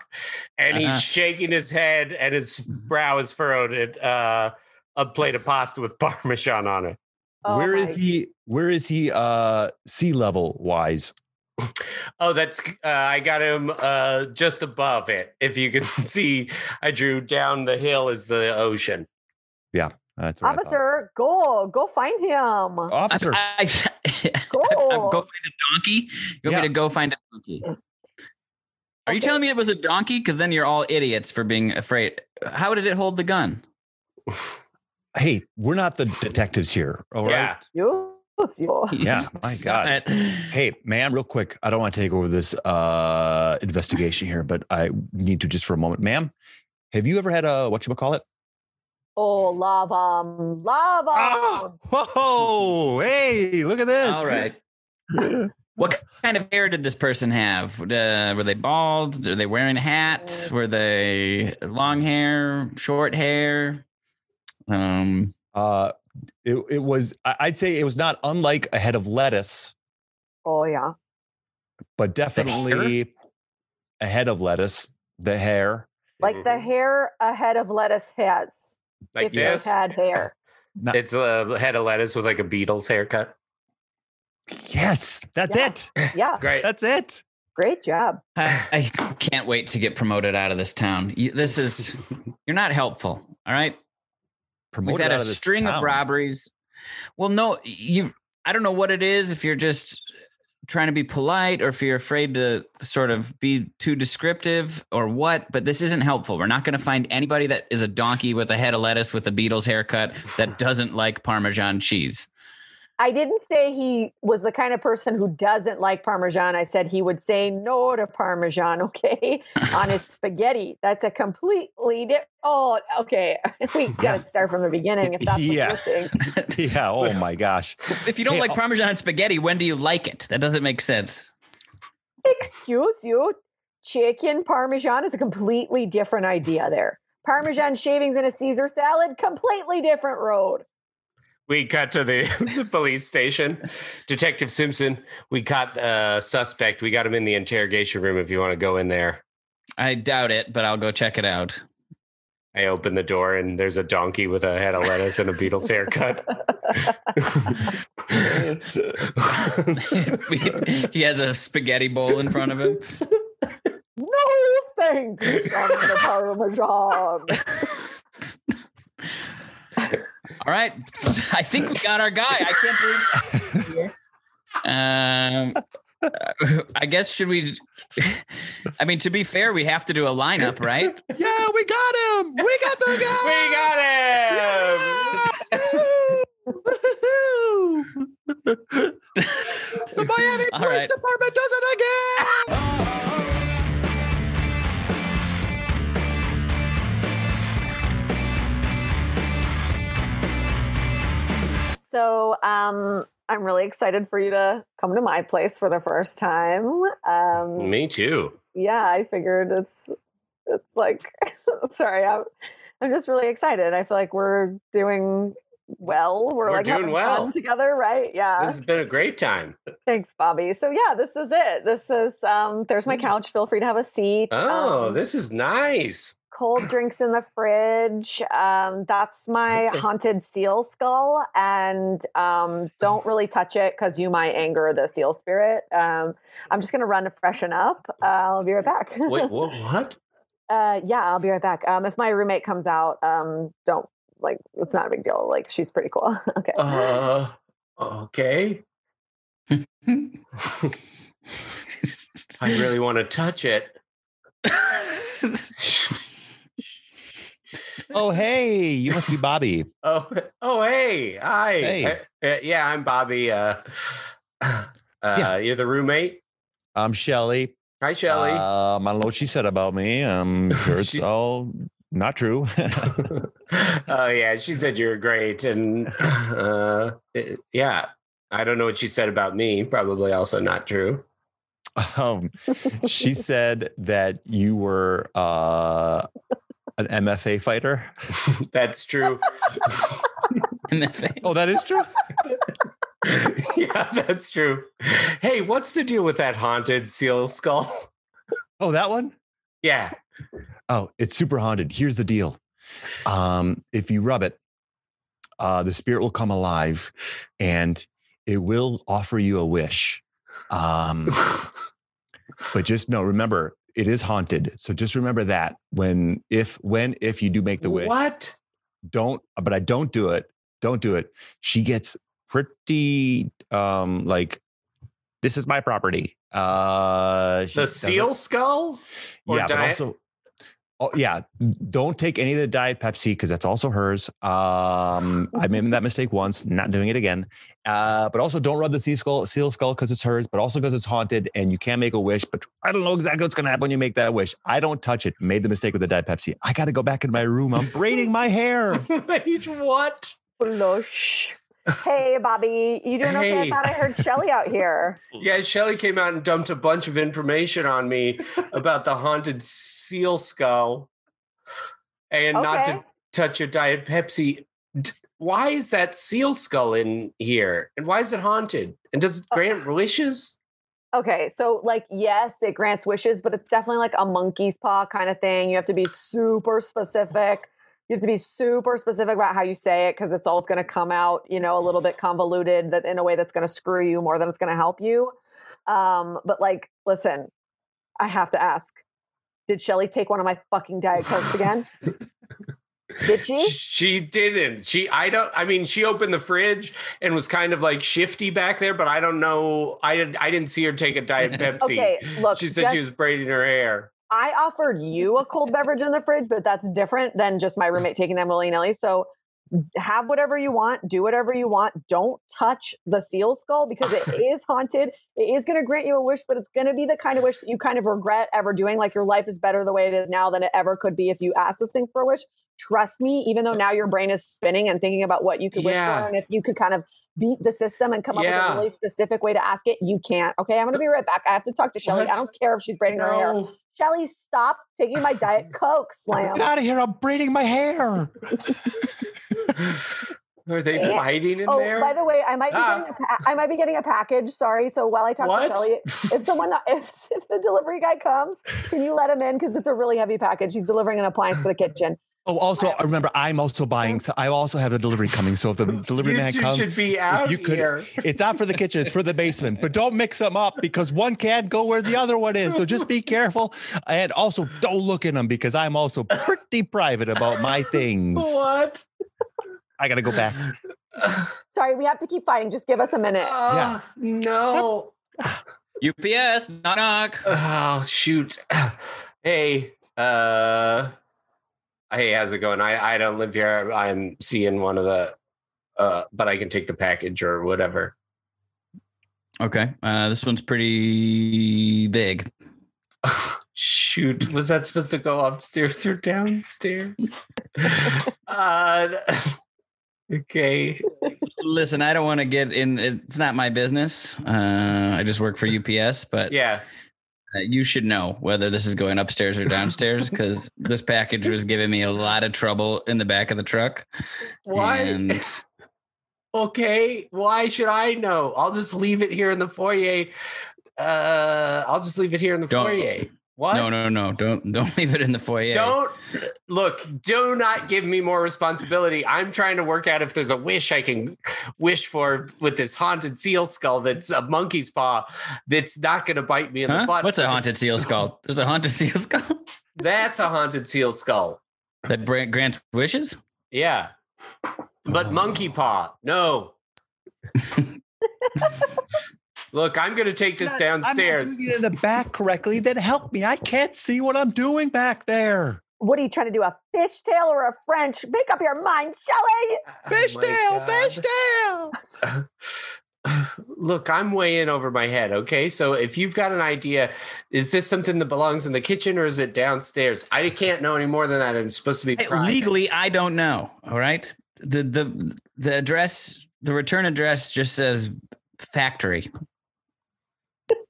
and Uh-huh. he's shaking his head, and his brow is furrowed. At uh, a plate of pasta with parmesan on it. Oh Where is he? Where is he? Uh, sea level wise. Oh, that's uh, I got him uh, just above it. If you can see, I drew down the hill is the ocean. Yeah, that's right. Officer, go go find him. Officer. I, I, Go. go find a donkey. You want Yeah. me to go find a donkey? Are you telling me it was a donkey? Because then you're all idiots for being afraid. How did it hold the gun? Hey, we're not the detectives here. All right. Yeah. You, you. Yeah, my God. Hey, ma'am, real quick. I don't want to take over this uh investigation here, but I need to just for a moment. Ma'am, have you ever had a what you call it? Oh, love 'em, love 'em. whoa! Hey, look at this. All right. What kind of hair did this person have? Uh, were they bald? Were they wearing a hat? Were they long hair, short hair? Um, Uh, it, it was. I- I'd say it was not unlike a head of lettuce, Oh yeah. but definitely a head of lettuce. The hair. Like the Mhm. hair a head of lettuce has. like if this. it had hair. Not- It's a head of lettuce with like a Beatles haircut. yes, that's Yeah. it. Yeah. Great. That's it. Great job. I, I can't wait to get promoted out of this town. You- This is you're not helpful. All right. Promoted We've had a string of robberies. Well, no, you. I don't know what it is. If you're just trying to be polite, or if you're afraid to sort of be too descriptive, or what. But this isn't helpful. We're not going to find anybody that is a donkey with a head of lettuce with a Beatles haircut that doesn't like Parmesan cheese. I didn't say he was the kind of person who doesn't like Parmesan. I said he would say no to Parmesan, okay, on his spaghetti. That's a completely di- Oh, okay. We got to start from the beginning if that's Yeah. what you think. yeah. Oh my gosh. If you don't Hey, like oh- Parmesan and spaghetti, when do you like it? That doesn't make sense. Excuse you. Chicken Parmesan is a completely different idea there. Parmesan shavings in a Caesar salad, completely different road. We cut to the, the police station. Detective Simpson, we caught a suspect. We got him in the interrogation room if you want to go in there. I doubt it, but I'll go check it out. I open the door and there's a donkey with a head of lettuce and a Beatles haircut. he has a spaghetti bowl in front of him. No thanks on the Parmesan. All right, I think we got our guy. I can't believe. Um, uh, I guess should we? I mean, to be fair, we have to do a lineup, right? Yeah, we got him. We got the guy. we got him! the Miami All Police right. Department does it again. So um, I'm really excited for you to come to my place for the first time. Um, Me too. yeah, I figured it's it's like sorry, I'm I'm just really excited. I feel like we're doing well. We're, We're like doing well. fun together, right? Yeah. This has been a great time. Thanks, Bobby. So yeah, this is it. This is um there's my couch. Feel free to have a seat. Oh, Um, this is nice. Cold drinks in the fridge. Um, that's my Okay. haunted seal skull, and um, don't really touch it because you might anger the seal spirit. Um, I'm just gonna run to freshen up. Uh, I'll be right back. Wait, what? what? uh, yeah, I'll be right back. Um, if my roommate comes out, um, don't like. It's not a big deal. Like she's pretty cool. okay. Uh, okay. I really want to touch it. Oh, hey, you must be Bobby. Oh, oh, hey, hi. Hey. Uh, uh, yeah, I'm Bobby. Uh, uh, Yeah. You're the roommate. I'm Shelly. Hi, Shelly. Um, I don't know what she said about me. I'm sure it's She- all not true. oh yeah, she said you're great, and uh, it- yeah, I don't know what she said about me. Probably also not true. um, she said that you were uh, an MFA fighter. That's true. Oh, that is true. yeah, that's true. Hey, what's the deal with that haunted seal skull? Oh, that one. Yeah. Oh, it's super haunted. Here's the deal. Um, if you rub it, uh, the spirit will come alive and it will offer you a wish. Um, but just know, remember, it is haunted. So just remember that when, if, when, if you do make the wish, What? don't, but I don't do it. Don't do it. She gets pretty, um, like, this is my property. Uh, The seal skull? Or yeah, but also, oh yeah, don't take any of the diet Pepsi because that's also hers. Um, I made that mistake once, not doing it again. Uh, but also don't rub the seal skull, seal skull because it's hers, but also because it's haunted and you can't make a wish. But I don't know exactly what's gonna happen when you make that wish. I don't touch it. Made the mistake with the diet Pepsi. I got to go back in my room. I'm braiding my hair. Wait, what? Blush. Hey, Bobby, you doing okay? I thought I heard Shelly out here. Yeah, Shelly came out and dumped a bunch of information on me about the haunted seal skull and not to touch a diet Pepsi. Why is that seal skull in here? And why is it haunted? And does it Oh. grant wishes? Okay, so like yes, it grants wishes, but it's definitely like a monkey's paw kind of thing. You have to be super specific. You have to be super specific about how you say it because it's always going to come out, you know, a little bit convoluted that in a way that's going to screw you more than it's going to help you. Um, but like, listen, I have to ask: Did Shelly take one of my fucking diet cokes again? Did she? She didn't. She I don't I mean she opened the fridge and was kind of like shifty back there, but I don't know. I didn't I didn't see her take a diet Pepsi. Okay, look. she said she was braiding her hair. I offered you a cold beverage in the fridge, but that's different than just my roommate taking them willy nilly. So have whatever you want, do whatever you want. Don't touch the seal skull because it is haunted. It is going to grant you a wish, but it's going to be the kind of wish that you kind of regret ever doing. Like your life is better the way it is now than it ever could be if you asked this thing for a wish. Trust me, even though now your brain is spinning and thinking about what you could wish Yeah. for, and if you could kind of beat the system and come up with a really specific way to ask it, you can't. Okay, I'm going to be right back. I have to talk to Shelly. I don't care if she's braiding her hair. No. Shelly, stop taking my diet coke, slam. Get out of here! I'm braiding my hair. Are they Yeah. fighting in Oh, there? by the way, I might be Ah. getting a pa- I might be getting a package. Sorry. So while I talk What? to Shelly, if someone if if the delivery guy comes, can you let him in because it's a really heavy package. He's delivering an appliance for the kitchen. Oh, also remember, I'm also buying. So I also have a delivery coming. So if the delivery man two comes, should be out you could- here. it's not for the kitchen; it's for the basement. But don't mix them up because one can't go where the other one is. So just be careful, and also don't look in them because I'm also pretty private about my things. What? I gotta go back. Sorry, we have to keep fighting. Just give us a minute. Oh, no. UPS, knock knock. Oh shoot. Hey, uh hey, how's it going? I I don't live here. I'm seeing one of the uh but I can take the package or whatever. Okay, uh, this one's pretty big. Shoot, was that supposed to go upstairs or downstairs? uh okay. Listen, I don't want to get in. It's not my business. Uh, I just work for UPS, but Yeah. You should know whether this is going upstairs or downstairs because this package was giving me a lot of trouble in the back of the truck. Why? And okay why should i know i'll just leave it here in the foyer uh i'll just leave it here in the Don't- foyer what? No, no, no, don't don't leave it in the foyer. don't look do not give me more responsibility. I'm trying to work out if there's a wish i can wish for with this haunted seal skull that's a monkey's paw that's not going to bite me in the butt. What's a haunted seal skull? There's a haunted seal skull? That's a haunted seal skull. That grants wishes. yeah. But Oh. monkey paw no look i'm going to take this I'm not downstairs doing it in the back correctly. Then help me. I can't see what I'm doing back there. What are you trying to do? A fishtail or a French? Make up your mind, Shelly. Oh Fishtail, God. fishtail. Look, I'm way in over my head. Okay. So if you've got an idea, is this something that belongs in the kitchen or is it downstairs? I can't know any more than that. I'm supposed to be Hey, private. legally, I don't know. All right. The the the address, the return address just says factory.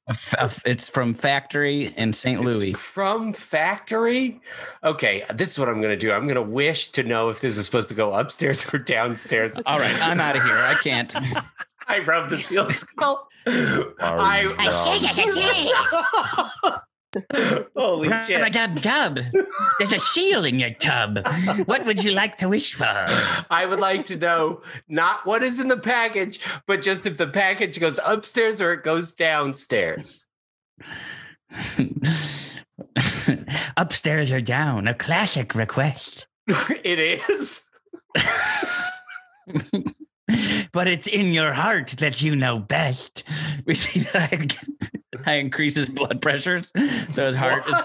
A f- a f- It's from factory in St. It's Louis. from factory. Okay, this is what I'm going to do. I'm going to wish to know if this is supposed to go upstairs or downstairs. All right, I'm out of here. I can't. I rubbed the seal skull. I, holy shit! Dub dub. There's a seal in your tub. What would you like to wish for? I would like to know not what is in the package, but just if the package goes upstairs or it goes downstairs. Upstairs or down? A classic request. it is. but it's in your heart that you know best. We see that I, increase his blood pressures, so his heart is,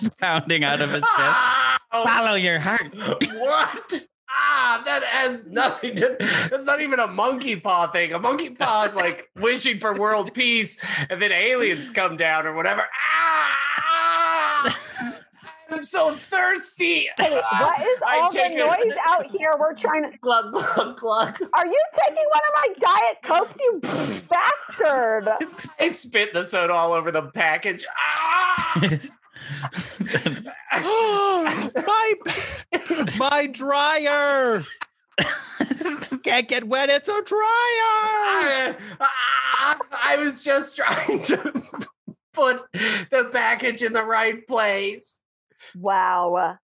is pounding out of his chest. Ow! Follow your heart. what? Ah, that has nothing to. That's not even a monkey paw thing. A monkey paw is like wishing for world peace, and then aliens come down or whatever. Ah! I'm so thirsty. Hey, what is I all the take it- noise out here? We're trying to. Glug glug glug. Are you taking one of my diet cokes, you bastard? I spit the soda all over the package. Ah! my my dryer can't get wet. It's a dryer. Ah, I was just trying to put the package in the right place. Wow.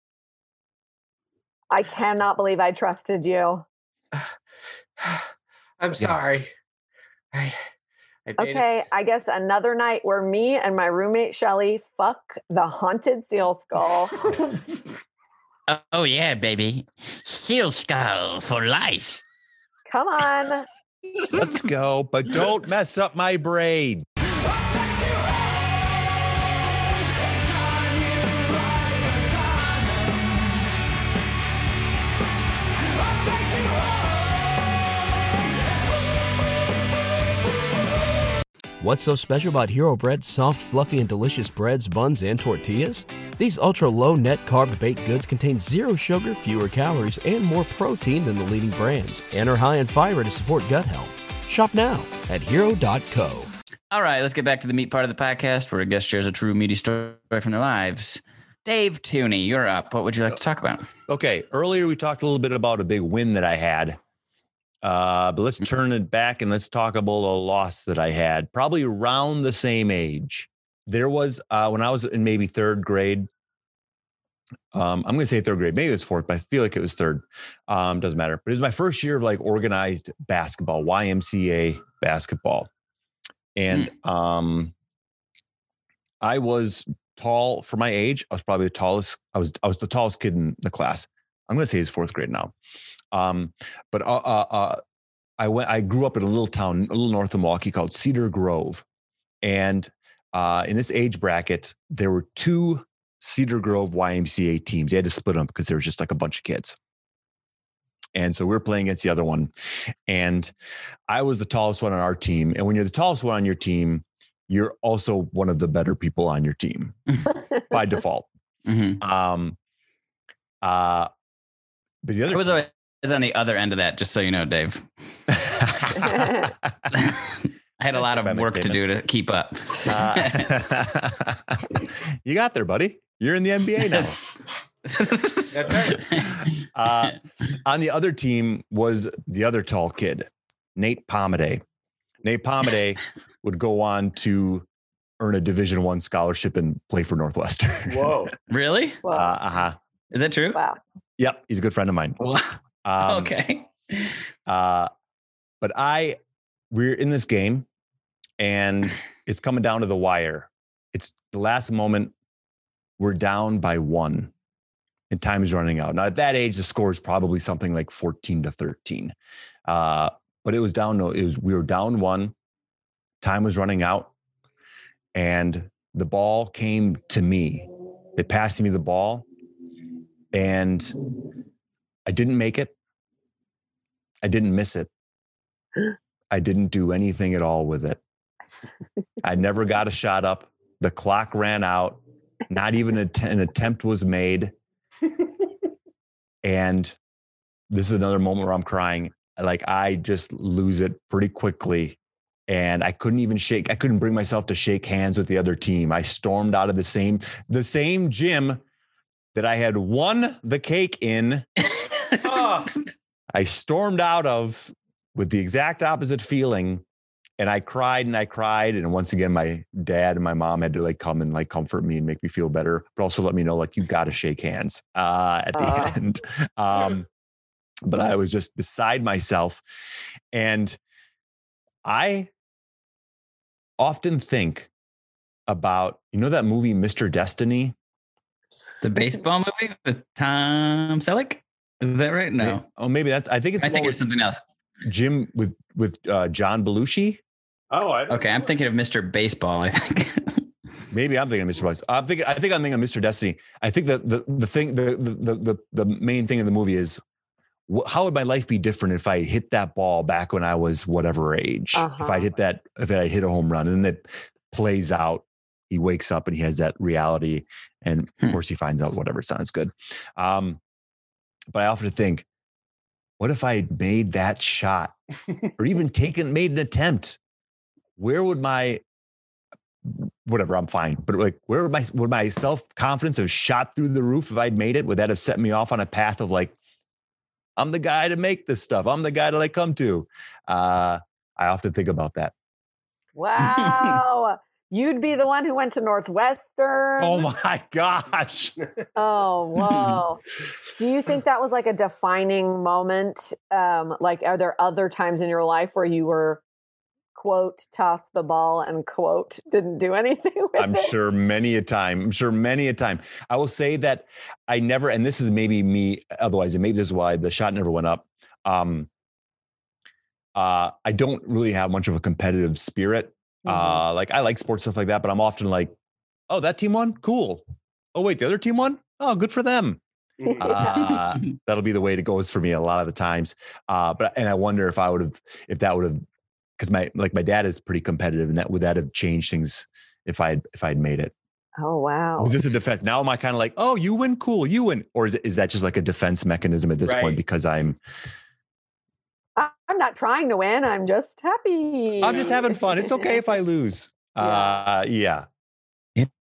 I cannot believe I trusted you. I'm sorry. I, I Okay, s- I guess another night where me and my roommate Shelly fuck the haunted seal skull. oh yeah, baby. Seal skull for life. Come on. Let's go, but don't mess up my braid. What's so special about Hero Bread's soft, fluffy, and delicious breads, buns, and tortillas? These ultra low net carb baked goods contain zero sugar, fewer calories, and more protein than the leading brands, and are high in fiber to support gut health. Shop now at hero.co. All right, let's get back to the meat part of the podcast where a guest shares a true meaty story from their lives. Dave Theune, you're up. What would you like to talk about? Okay. Earlier, we talked a little bit about a big win that I had. Uh, but let's turn it back and let's talk about a loss that I had, probably around the same age. There was uh, when I was in maybe third grade. Um, I'm going to say third grade, maybe it was fourth, but I feel like it was third. Um, doesn't matter. But it was my first year of like organized basketball, YMCA basketball, and um, I was tall for my age. I was probably the tallest. I was I was the tallest kid in the class. I'm going to say it's fourth grade now. Um, but uh, uh, uh, I went. I grew up in a little town, a little north of Milwaukee, called Cedar Grove, and uh, in this age bracket, there were two Cedar Grove YMCA teams. They had to split them because there was just like a bunch of kids. And so we were playing against the other one. And I was the tallest one on our team. And when you're the tallest one on your team, you're also one of the better people on your team by default. Mm-hmm. Um, uh, but the other I was always on the other end of that, just so you know, Dave. I had a lot of work to do to keep up. Uh, you got there, buddy. You're in the NBA now. That's right. Uh, on the other team was the other tall kid, Nate Pomaday. Nate Pomaday would go on to earn a Division One scholarship and play for Northwestern. Whoa. really? Uh huh. Is that true? wow. Yep, he's a good friend of mine. Wow. Um, okay. Uh, but I, we're in this game, and it's coming down to the wire. It's the last moment. We're down by one, and time is running out. Now at that age, the score is probably something like fourteen to thirteen. Uh, but it was down. No, it was we were down one. Time was running out, and the ball came to me. They passed me the ball, and I didn't make it. I didn't miss it. I didn't do anything at all with it. I never got a shot up. The clock ran out. Not even an attempt was made. and this is another moment where I'm crying. Like I just lose it pretty quickly. And I couldn't even shake, I couldn't bring myself to shake hands with the other team. I stormed out of the same, the same gym that I had won the cake in. Oh. I stormed out of with the exact opposite feeling. And I cried and I cried. And once again, my dad and my mom had to like come and like comfort me and make me feel better, but also let me know like you got to shake hands uh, at the Ah. end. Um, but I was just beside myself. And I often think about, you know, that movie, Mr. Destiny? The baseball movie with Tom Selleck? Is that right? No. Oh, maybe that's, I think it's, I think it's something else. Jim with, with uh, John Belushi. Oh, I don't Okay, I'm thinking of Mr. Baseball, I think. Maybe I'm thinking of Mr. Bus. I'm thinking. I think I'm thinking of Mr. Destiny. I think that the the thing the the the the main thing in the movie is how would my life be different if I hit that ball back when I was whatever age? If Uh-huh. I hit that, if I hit a home run, and then it plays out. He wakes up and he has that reality, and of Hmm. course he finds out whatever sounds good. Um, but I often think, what if I had made that shot, or even taken made an attempt? Where would my whatever i'm fine but like where would my would my self-confidence have shot through the roof if i'd made it would that have set me off on a path of like i'm the guy to make this stuff i'm the guy that i come to uh i often think about that Wow. You'd be the one who went to Northwestern. oh my gosh Oh, whoa. Do you think that was like a defining moment? Um, like, are there other times in your life where you were, quote, tossed the ball and, quote, didn't do anything with I'm it? sure many a time. I'm sure many a time. I will say that I never, and this is maybe me, otherwise, and maybe this is why the shot never went up. Um, uh, I don't really have much of a competitive spirit. Mhm. Uh, like I like sports stuff like that, but I'm often like, oh, that team won, cool. Oh wait, the other team won. Oh, good for them. Mm-hmm. Uh, that'll be the way it goes for me a lot of the times. Uh, but and I wonder if I would have, if that would have because my like my dad is pretty competitive, and that would that have changed things if I if I'd made it? Oh wow. Was this a defense? Now am I kind of like, oh, you win, cool, you win, or is it, is that just like a defense mechanism at this Right. point because I'm I'm not trying to win. I'm just happy. I'm just having fun. It's okay if I lose. Yeah. Uh, yeah.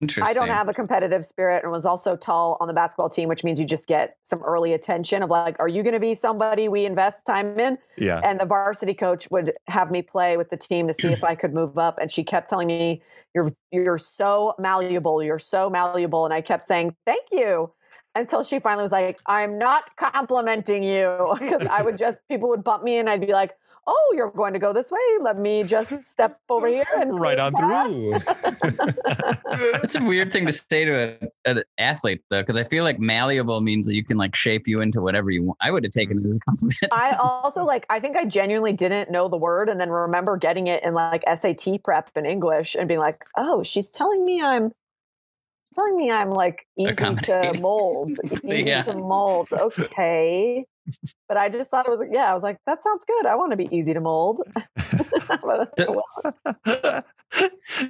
Interesting. I don't have a competitive spirit and was also tall on the basketball team, which means you just get some early attention of like, are you going to be somebody we invest time in? Yeah. And the varsity coach would have me play with the team to see if I could move up. And she kept telling me, "You're you're so malleable. You're so malleable." And I kept saying, "Thank you." Until she finally was like, "I'm not complimenting you," because I would just people would bump me and I'd be like, "Oh, you're going to go this way. Let me just step over here and right on that." through. It's a weird thing to say to a, an athlete though, because I feel like malleable means that you can like shape you into whatever you want. I would have taken it as a compliment. I also like I think I genuinely didn't know the word and then remember getting it in like SAT prep in English and being like, "Oh, she's telling me I'm she's telling me I'm like easy to Accommodating. mold. Easy Yeah. to mold. Okay." But I just thought it was yeah, I was like, "That sounds good. I want to be easy to mold."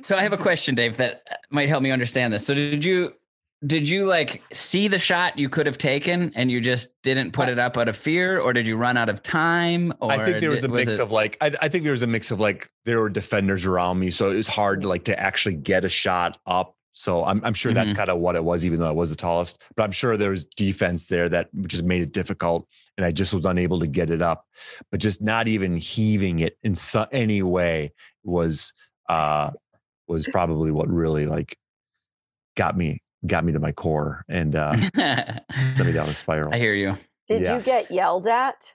So I have a question, Dave, that uh, might help me understand this. So did you did you like see the shot you could have taken and you just didn't put it up out of fear, or did you run out of time? Or I think there was did- a mix it- of like I, I think there was a mix of like there were defenders around me, so it was hard mm. like to actually get a shot up. So I'm I'm sure that's Mhm. kind of what it was, even though I was the tallest. But I'm sure there was defense there that just made it difficult, and I just was unable to get it up. But just not even heaving it in so, any way was uh was probably what really like got me got me to my core and uh sent me down a spiral. I hear you. Did Yeah. you get yelled at?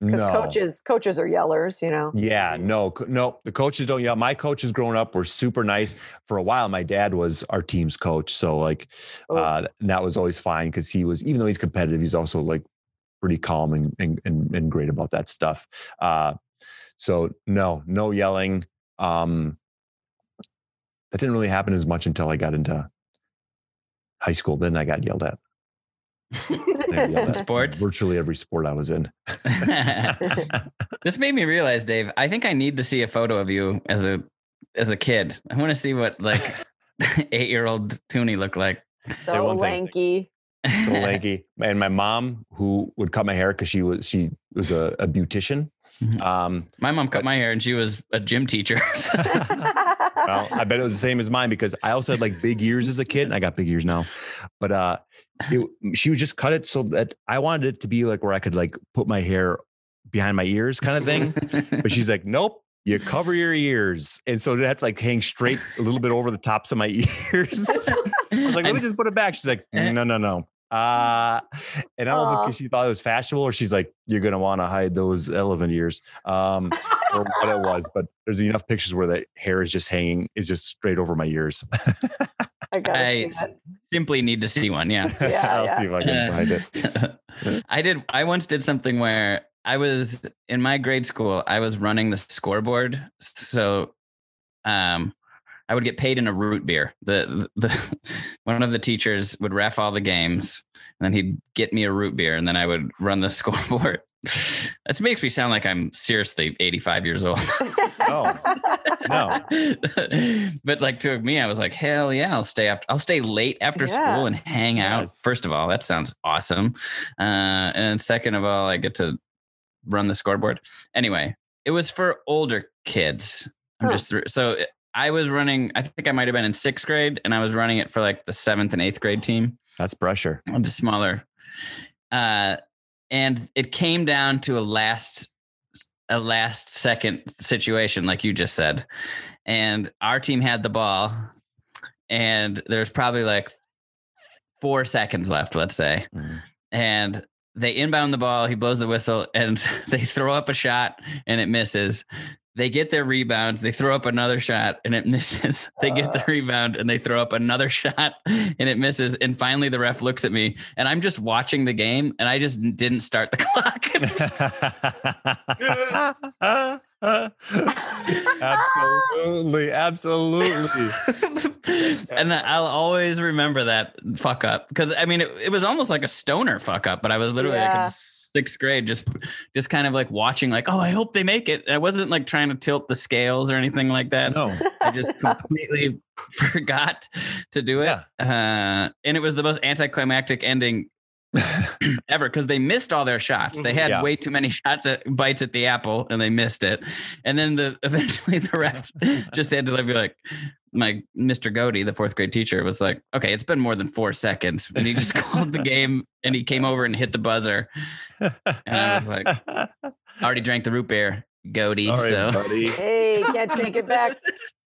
Because No. coaches coaches are yellers, you know. Yeah, no, no. The coaches don't yell. My coaches growing up were super nice. For a while, my dad was our team's coach, so like Oh. uh, that was always fine because he was, even though he's competitive, he's also like pretty calm and and and, and great about that stuff. Uh, so no, no yelling. Um, that didn't really happen as much until I got into high school. Then I got yelled at. I got yelled In at sports? virtually every sport I was in. this made me realize, Dave. I think I need to see a photo of you as a as a kid. I want to see what like eight year old Theune looked like. so lanky. so lanky. And my mom, who would cut my hair because she was she was a, a beautician. Mhm. Um, My mom cut my hair and she was a gym teacher. well, I bet it was the same as mine because I also had like big ears as a kid, and I got big ears now. But uh, it, she would just cut it so that I wanted it to be like where I could like put my hair behind my ears, kind of thing. But she's like, nope. You cover your ears, and so that's like hang straight a little bit over the tops of my ears. I was like, let me just put it back. She's like, eh no, no, no. Uh, and I don't know think she thought it was fashionable, or she's like, you're gonna want to hide those elephant ears, um, or what it was. But there's enough pictures where the hair is just hanging, is just straight over my ears. I I simply need to see one. Yeah. Yeah, I'll yeah. see if I can find it. I did. I once did something where I was in my grade school. I was running the scoreboard, so um, I would get paid in a root beer. The the one of the teachers would ref all the games, and then he'd get me a root beer, and then I would run the scoreboard. That makes me sound like I'm seriously 85 years old. Oh, no. but like to me, I was like, hell yeah, I'll stay after. I'll stay late after Yeah. school and hang out. First of all, that sounds awesome. Uh, and second of all, I get to run the scoreboard. Anyway, it was for older kids. I'm Huh. just through. So I was running. I think I might have been in sixth grade, and I was running it for like the seventh and eighth grade team That's pressure. the smaller. Uh, and it came down to a last a last second situation, like you just said. And our team had the ball, and there's probably like four seconds left, let's say. Mhm. And they inbound the ball, he blows the whistle, and they throw up a shot and it misses. They get their rebound, they throw up another shot and it misses. They get the ah. rebound and they throw up another shot and it misses. And finally, the ref looks at me and I'm just watching the game and I just didn't start the clock. Absolutely, absolutely. and I'll always remember that fuck up because I mean it, it was almost like a stoner fuck up, but I was literally like in sixth grade, just just kind of like watching, like, oh, I hope they make it. And I wasn't like trying to tilt the scales or anything like that. No, I just completely forgot to do it, Yeah. uh, and it was the most anticlimactic ending ever because they missed all their shots. They mm-hmm. had Yeah. way too many shots at bites at the apple and they missed it. And then the eventually the ref just had to like be like my Mr. Godey, the fourth grade teacher, was like, okay, it's been more than four seconds. And he just called the game and he came over and hit the buzzer. And I was like, I already drank the root beer, Godey. All right, so buddy. hey, can't take it back.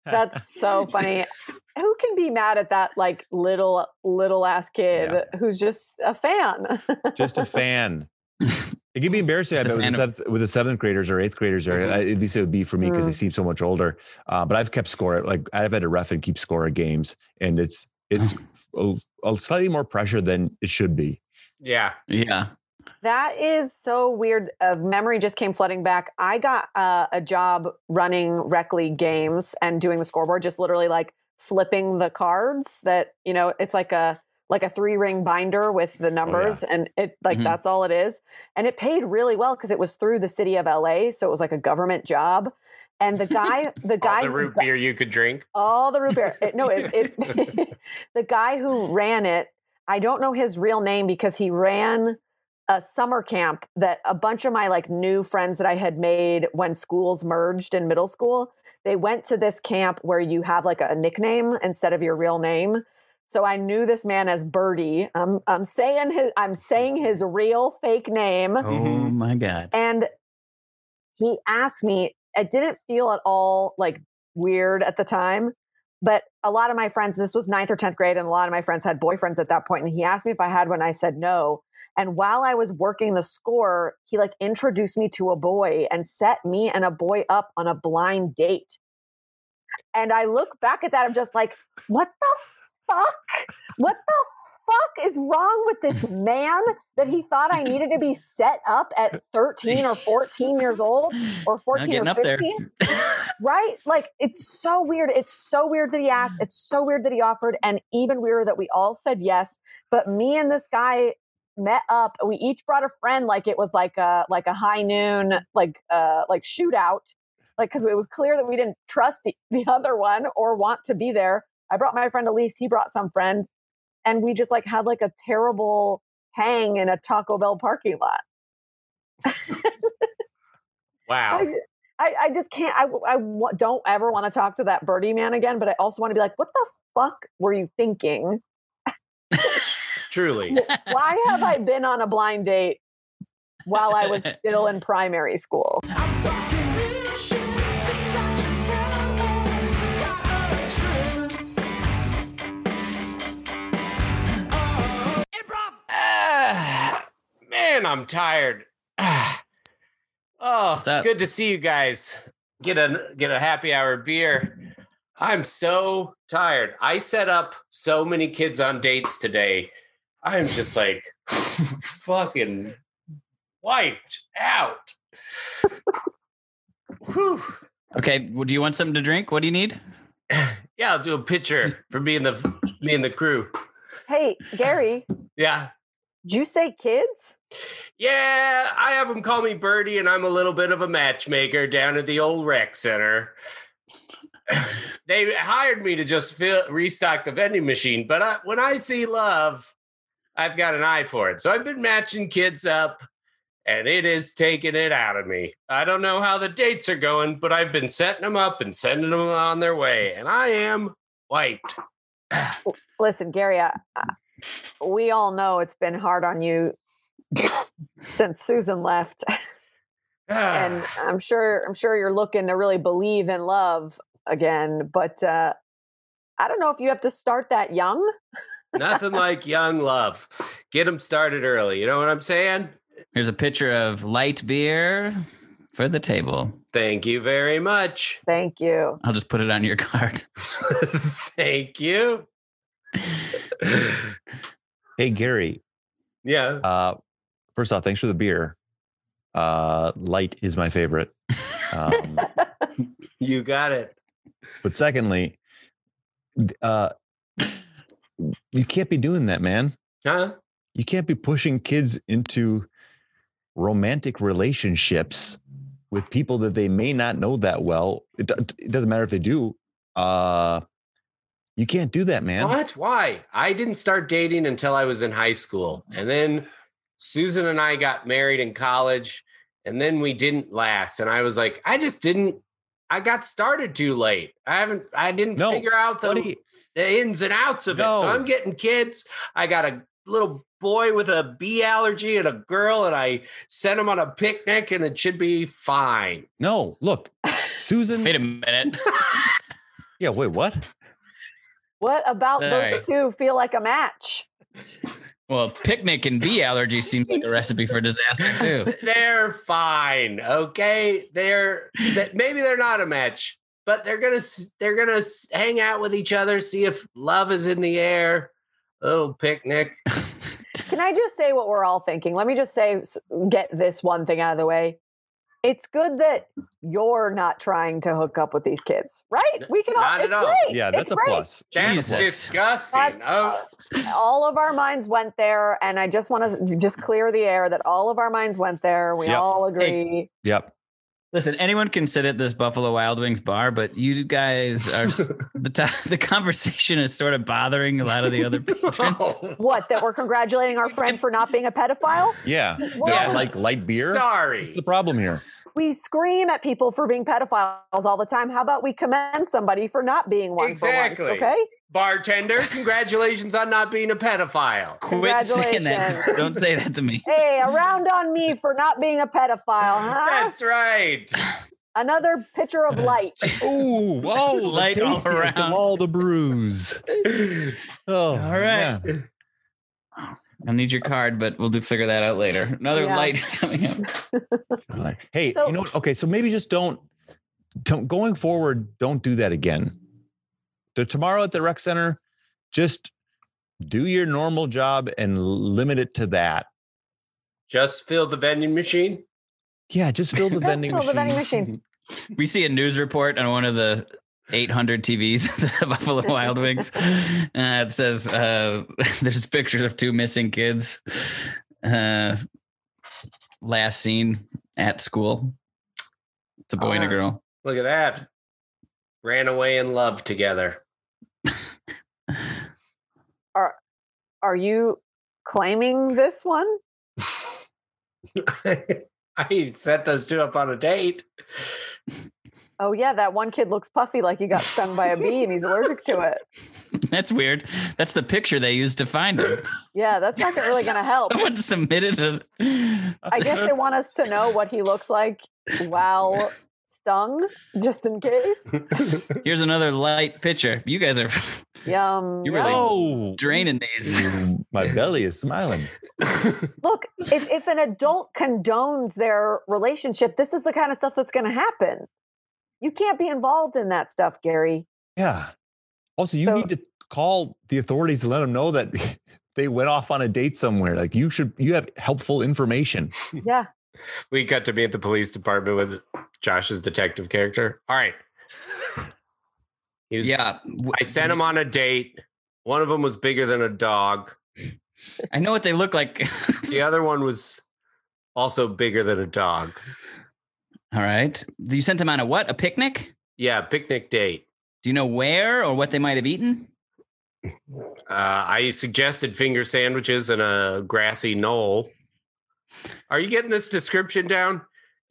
That's so funny. Who can be mad at that like little little ass kid Yeah. who's just a fan? just a fan. It can be embarrassing I bet, with, the fan seventh, with the seventh graders or eighth graders, or Mhm. at least it would be for me because they Mm. seem so much older. Uh, but I've kept score. Like I've had to ref and keep score of games, and it's it's a, a slightly more pressure than it should be. Yeah. yeah. That is so weird. Uh, memory just came flooding back. I got uh, a job running rec league games and doing the scoreboard, just literally like flipping the cards. That you know, it's like a like a three ring binder with the numbers, and it like Mhm. that's all it is. And it paid really well because it was through the city of LA, so it was like a government job. And the guy, the guy, All the root beer you could drink. all the root beer. It- no, it, it the guy who ran it, I don't know his real name because he ran a summer camp that a bunch of my like new friends that I had made when schools merged in middle school, they went to this camp where you have like a nickname instead of your real name. So I knew this man as Birdie. I'm I'm saying his I'm saying his real fake name. Mm-hmm. Oh my God. And he asked me, it didn't feel at all like weird at the time, but a lot of my friends, this was ninth or 10th grade, and a lot of my friends had boyfriends at that point. point, And he asked me if I had one. I said no. And while I was working the score, he like introduced me to a boy and set me and a boy up on a blind date. And I look back at that, I'm just like, what the fuck? What the fuck is wrong with this man that he thought I needed to be set up at 13 or 14 years old or 14 or 15? right? Like it's so weird. It's so weird that he asked. It's so weird that he offered, and even weirder that we all said yes. But me and this guy met up. We each brought a friend. Like it was like a like a high noon like uh like shootout. Like because it was clear that we didn't trust the, the other one or want to be there. I brought my friend Elise. He brought some friend, and we just like had like a terrible hang in a Taco Bell parking lot. Wow. I, I, I just can't. I, I don't ever want to talk to that birdie man again. But I also want to be like, what the fuck were you thinking? Truly. Why have I been on a blind date while I was still in primary school? I'm talking real shit. Things I should tell me. Psychiatrist. Oh. Improv. Ah, man, I'm tired. Ah. oh, good to see you guys. Get a get a happy hour beer. I'm so tired. I set up so many kids on dates today. I'm just like fucking wiped out. Whew. Okay. Well, do you want something to drink? What do you need? Yeah, I'll do a picture for me and the me and the crew. Hey, Gary, Yeah. did you say kids? Yeah, I have them call me Birdie, and I'm a little bit of a matchmaker down at the old rec center. they hired me to just fill, restock the vending machine, but I, when I see love, I've got an eye for it. So I've been matching kids up, and it is taking it out of me. I don't know how the dates are going, but I've been setting them up and sending them on their way, and I am wiped. Listen, Gary, we all know it's been hard on you since Susan left. and I'm sure I'm sure you're looking to really believe in love again, but uh, I don't know if you have to start that young. Nothing like young love. Get them started early. You know what I'm saying? Here's a picture of light beer for the table. Thank you very much. Thank you. I'll just put it on your card. Thank you. Hey Gary, yeah. uh, first off, thanks for the beer. Uh, light is my favorite. Um, You got it. but secondly, uh, you can't be doing that, man. Huh? You can't be pushing kids into romantic relationships with people that they may not know that well. It, it doesn't matter if they do. Uh, you can't do that, man. What? Why? I didn't start dating until I was in high school. And then Susan and I got married in college. And then we didn't last. And I was like, I just didn't. I got started too late. I haven't, I didn't No, figure out the, Buddy, the ins and outs of it. So I'm getting kids. I got a little boy with a bee allergy and a girl, and I sent him on a picnic, and it should be fine. no, look, Susan. Wait a minute. yeah, wait, what? What about those Alright. two feel like a match? Well, picnic and bee allergy seems like a recipe for disaster too. They're fine, okay? They're maybe they're not a match, but they're gonna they're gonna hang out with each other, see if love is in the air. A little picnic. Can I just say what we're all thinking? Let me just say, get this one thing out of the way. It's good that you're not trying to hook up with these kids, right? We can all. At it's all. great. Yeah, It's that's a great. plus. That's Jesus. disgusting. That's- oh, all of our minds went there, and I just want to just clear the air that all of our minds went there. We Yep. all agree. Yep. Listen, anyone can sit at this Buffalo Wild Wings bar, but you guys are the top, the conversation is sort of bothering a lot of the other patrons. What? That we're congratulating our friend for not being a pedophile? Yeah. Well, Yeah, like light beer. What's sorry. the problem here? we scream at people for being pedophiles all the time. How about we commend somebody for not being one Exactly. for once? Okay. Bartender, congratulations on not being a pedophile. Quit saying that. Don't say that to me. Hey, around on me for not being a pedophile, huh? That's right. Another pitcher of light. Ooh, whoa, the Light all tastiest of around. all the brews. Oh, All right. yeah. I need your card, but we'll do figure that out later. Another Yeah. light coming up. Like, Hey, So- you know what? Okay, so maybe just don't, don't going forward, don't do that again. The tomorrow at the rec center, just do your normal job and limit it to that. Just fill the vending machine. Yeah, just fill the Just vending fill the machine. vending machine. We see a news report on one of the 800 TVs at the Buffalo Wild Wings. Uh, it says uh, there's pictures of two missing kids. Uh, last seen at school. It's a boy and a Ah. girl. Look at that. Ran away in love together. Are are you claiming this one? I set those two up on a date. Oh yeah, that one kid looks puffy like he got stung by a bee and he's allergic to it. That's weird. That's the picture they used to find him. Yeah, that's not really going to help. Someone submitted it. I guess they want us to know what he looks like while stung, just in case. Here's another light picture. You guys are Yum. You really- yum. Oh, draining these. my belly is smiling. Look, if if an adult condones their relationship, this is the kind of stuff that's going to happen. You can't be involved in that stuff, Gary. Yeah. Also, you So- need to call the authorities to let them know that they went off on a date somewhere. Like you should, you have helpful information. Yeah. We got to be at the police department with Josh's detective character. All right. He was, Yeah. I sent him on a date. One of them was bigger than a dog. I know what they look like. The other one was also bigger than a dog. All right. You sent him on a what? A picnic? Yeah, picnic date. Do you know where or what they might have eaten? Uh, I suggested finger sandwiches and a grassy knoll. Are you getting this description down?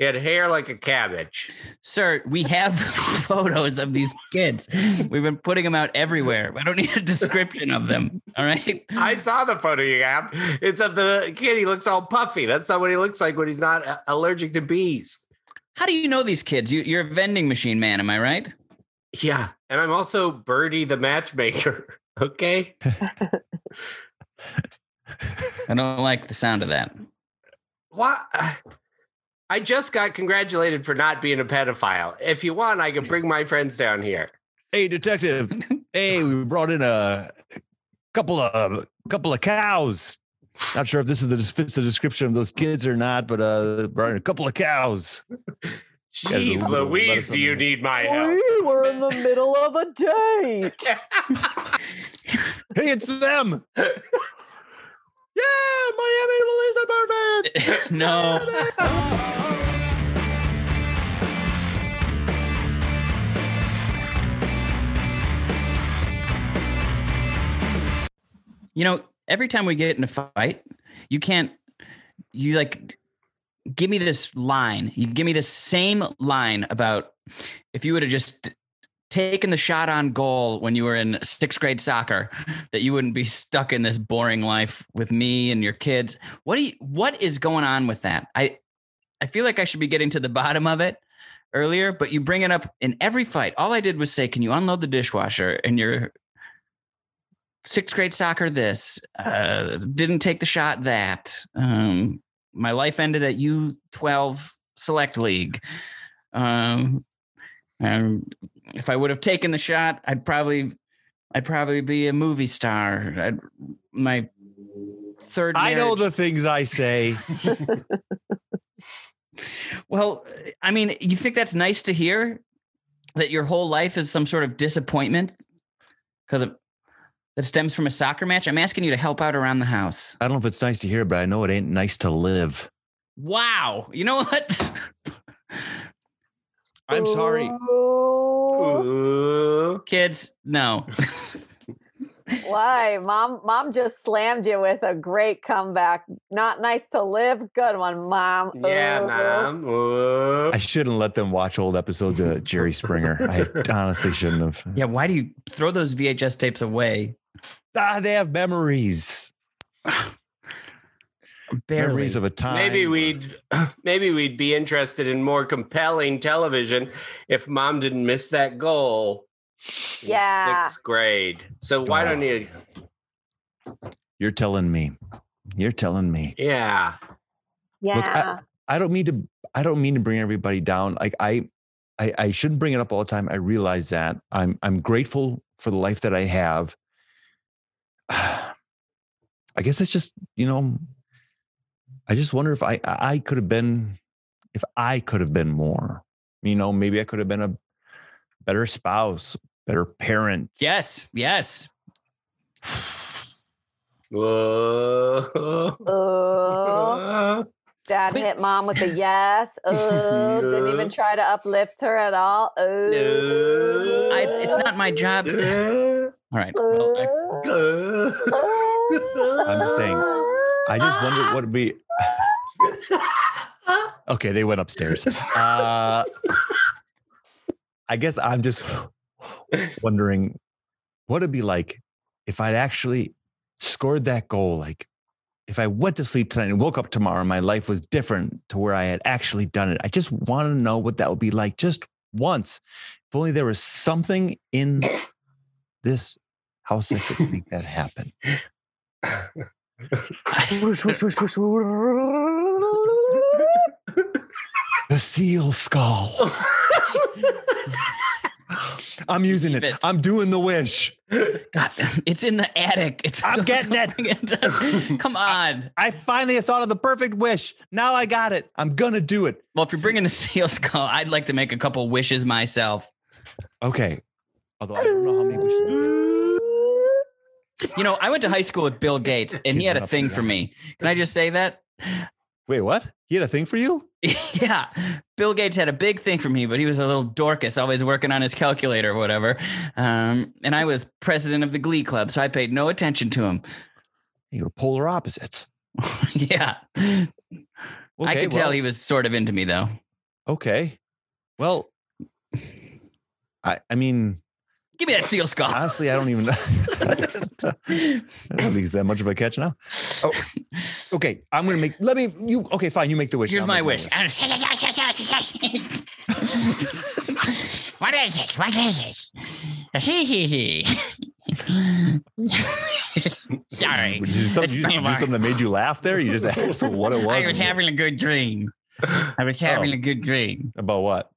He had hair like a cabbage. Sir, we have photos of these kids. We've been putting them out everywhere. I don't need a description of them. All right. I saw the photo you have. It's of the kid. He looks all puffy. That's not what he looks like when he's not uh, allergic to bees. How do you know these kids? You, you're a vending machine man, am I right? Yeah. And I'm also Birdie the matchmaker. Okay. I don't like the sound of that. What? I just got congratulated for not being a pedophile. If you want, I can bring my friends down here. Hey, detective. hey, we brought in a couple of couple of cows. Not sure if this is the fits the description of those kids or not, but uh, Brian, a couple of cows. Jeez, Louise, do you need my help? We were in the middle of a date. Hey, it's them. yeah, Miami Melissa Burnett. no. You know, every time we get in a fight, you can't, you like, give me this line. You give me the same line about if you would have just taken the shot on goal when you were in sixth grade soccer, that you wouldn't be stuck in this boring life with me and your kids. What do you, what is going on with that? I, I feel like I should be getting to the bottom of it earlier, but you bring it up in every fight. All I did was say, "Can you unload the dishwasher?" And your sixth grade soccer, this uh, didn't take the shot. That um, my life ended at U twelve select league. Um, if I would have taken the shot, I'd probably, I'd probably be a movie star. I'd, my third. I know the things I say. Well, I mean, you think that's nice to hear that your whole life is some sort of disappointment because of that stems from a soccer match? I'm asking you to help out around the house. I don't know if it's nice to hear, but I know it ain't nice to live. Wow. You know what? I'm sorry. Ooh. Uh, Kids, no. Why? Mom mom just slammed you with a great comeback. Not nice to live. Good one, mom. yeah, Ooh. mom. Uh, I shouldn't let them watch old episodes of Jerry Springer. I honestly shouldn't have. Yeah, why do you throw those VHS tapes away? Ah, they have memories. Barely. Memories of a time. Maybe we'd maybe we'd be interested in more compelling television if mom didn't miss that goal. in Yeah. Sixth grade. So why oh, don't you You're telling me. You're telling me. yeah. Yeah. I don't mean to. I don't mean to bring everybody down. Like I, I, I shouldn't bring it up all the time. I realize that. I'm, I'm grateful for the life that I have. I guess it's just, you know, I just wonder if I, I could have been, if I could have been more. You know, maybe I could have been a better spouse, better parent. Yes, yes. Uh, Ooh. Dad Quit- hit mom with a yes. Ooh. Didn't even try to uplift her at all. Ooh. I, it's not my job. All right. Well, I, I'm just saying, I just wonder what would be. Okay, they went upstairs. Uh, I guess I'm just wondering what it'd be like if I'd actually scored that goal. Like if I went to sleep tonight and woke up tomorrow and my life was different to where I had actually done it. I just want to know what that would be like just once. If only there was something in this house that could make that happen. The seal skull. I'm using it. it. I'm doing the wish. God, it's in the attic. It's I'm getting it. Come on. I finally thought of the perfect wish. Now I got it. I'm gonna do it. Well, if you're bringing the seal skull, I'd like to make a couple wishes myself. Okay. Although I don't know how many wishes. You know, I went to high school with Bill Gates, and he had a thing for me. Can I just say that? Wait, what? He had a thing for you? yeah, Bill Gates had a big thing for me, but he was a little Dorcas, always working on his calculator or whatever. Um, and I was president of the Glee Club, so I paid no attention to him. You were polar opposites. yeah, Okay, I could tell he was sort of into me, though. Okay. Well, I I mean, Give me that seal skull. honestly, I don't even know. I don't think it's that much of a catch now. Oh, okay. I'm gonna make. Let me. You okay? Fine. You make the wish. Here's I'll my wish. what is it? What is it? Sorry. Did you do something, It's you do something that made you laugh there? You just asked what it was. I was having a good dream. I was oh. having Oh. a good dream. about what?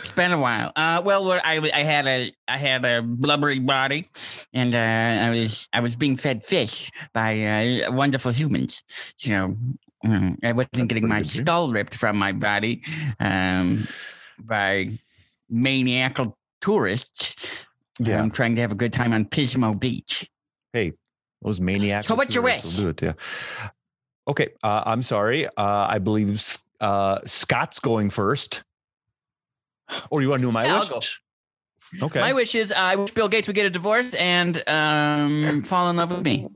It's been a while. Uh, well, I I had a I had a blubbery body, and uh, I was I was being fed fish by uh, wonderful humans. So um, I wasn't getting my skull ripped from my body um, by maniacal tourists. Yeah. um, trying to have a good time on Pismo Beach. Hey, those maniacs. So what's your wish? Do it, yeah. Okay. Uh, I'm sorry. Uh, I believe uh, Scott's going first. Or you want to do my Yeah, I'll wish? go. Okay. My wish is I wish Bill Gates would get a divorce and um, fall in love with me.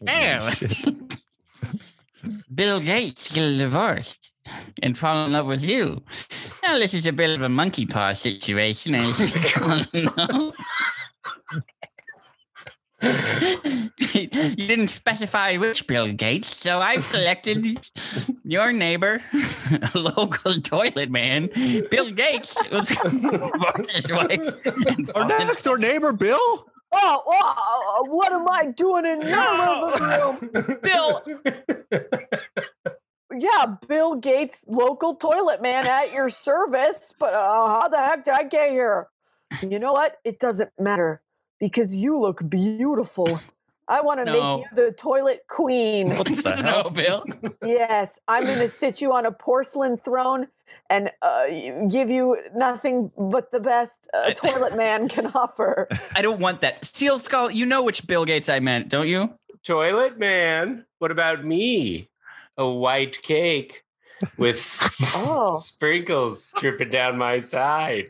Well, Bill Gates get a divorce and fall in love with you. Now, this is a bit of a monkey paw situation, you all know. you didn't specify which Bill Gates, so I've selected your neighbor, a local toilet man, Bill Gates. was divorce his wife and Our next door neighbor, Bill. Oh, oh, what am I doing in your living room? Bill, Yeah, Bill Gates, local toilet man at your service. But uh, how the heck did I get here? You know what? It doesn't matter because you look beautiful. I want to No. make you the toilet queen. What the hell? no, Bill. yes, I'm going to sit you on a porcelain throne and uh, give you nothing but the best a toilet man can offer. I don't want that. Seal Skull, you know which Bill Gates I meant, don't you? Toilet man. What about me? A white cake with Oh. sprinkles dripping down my side.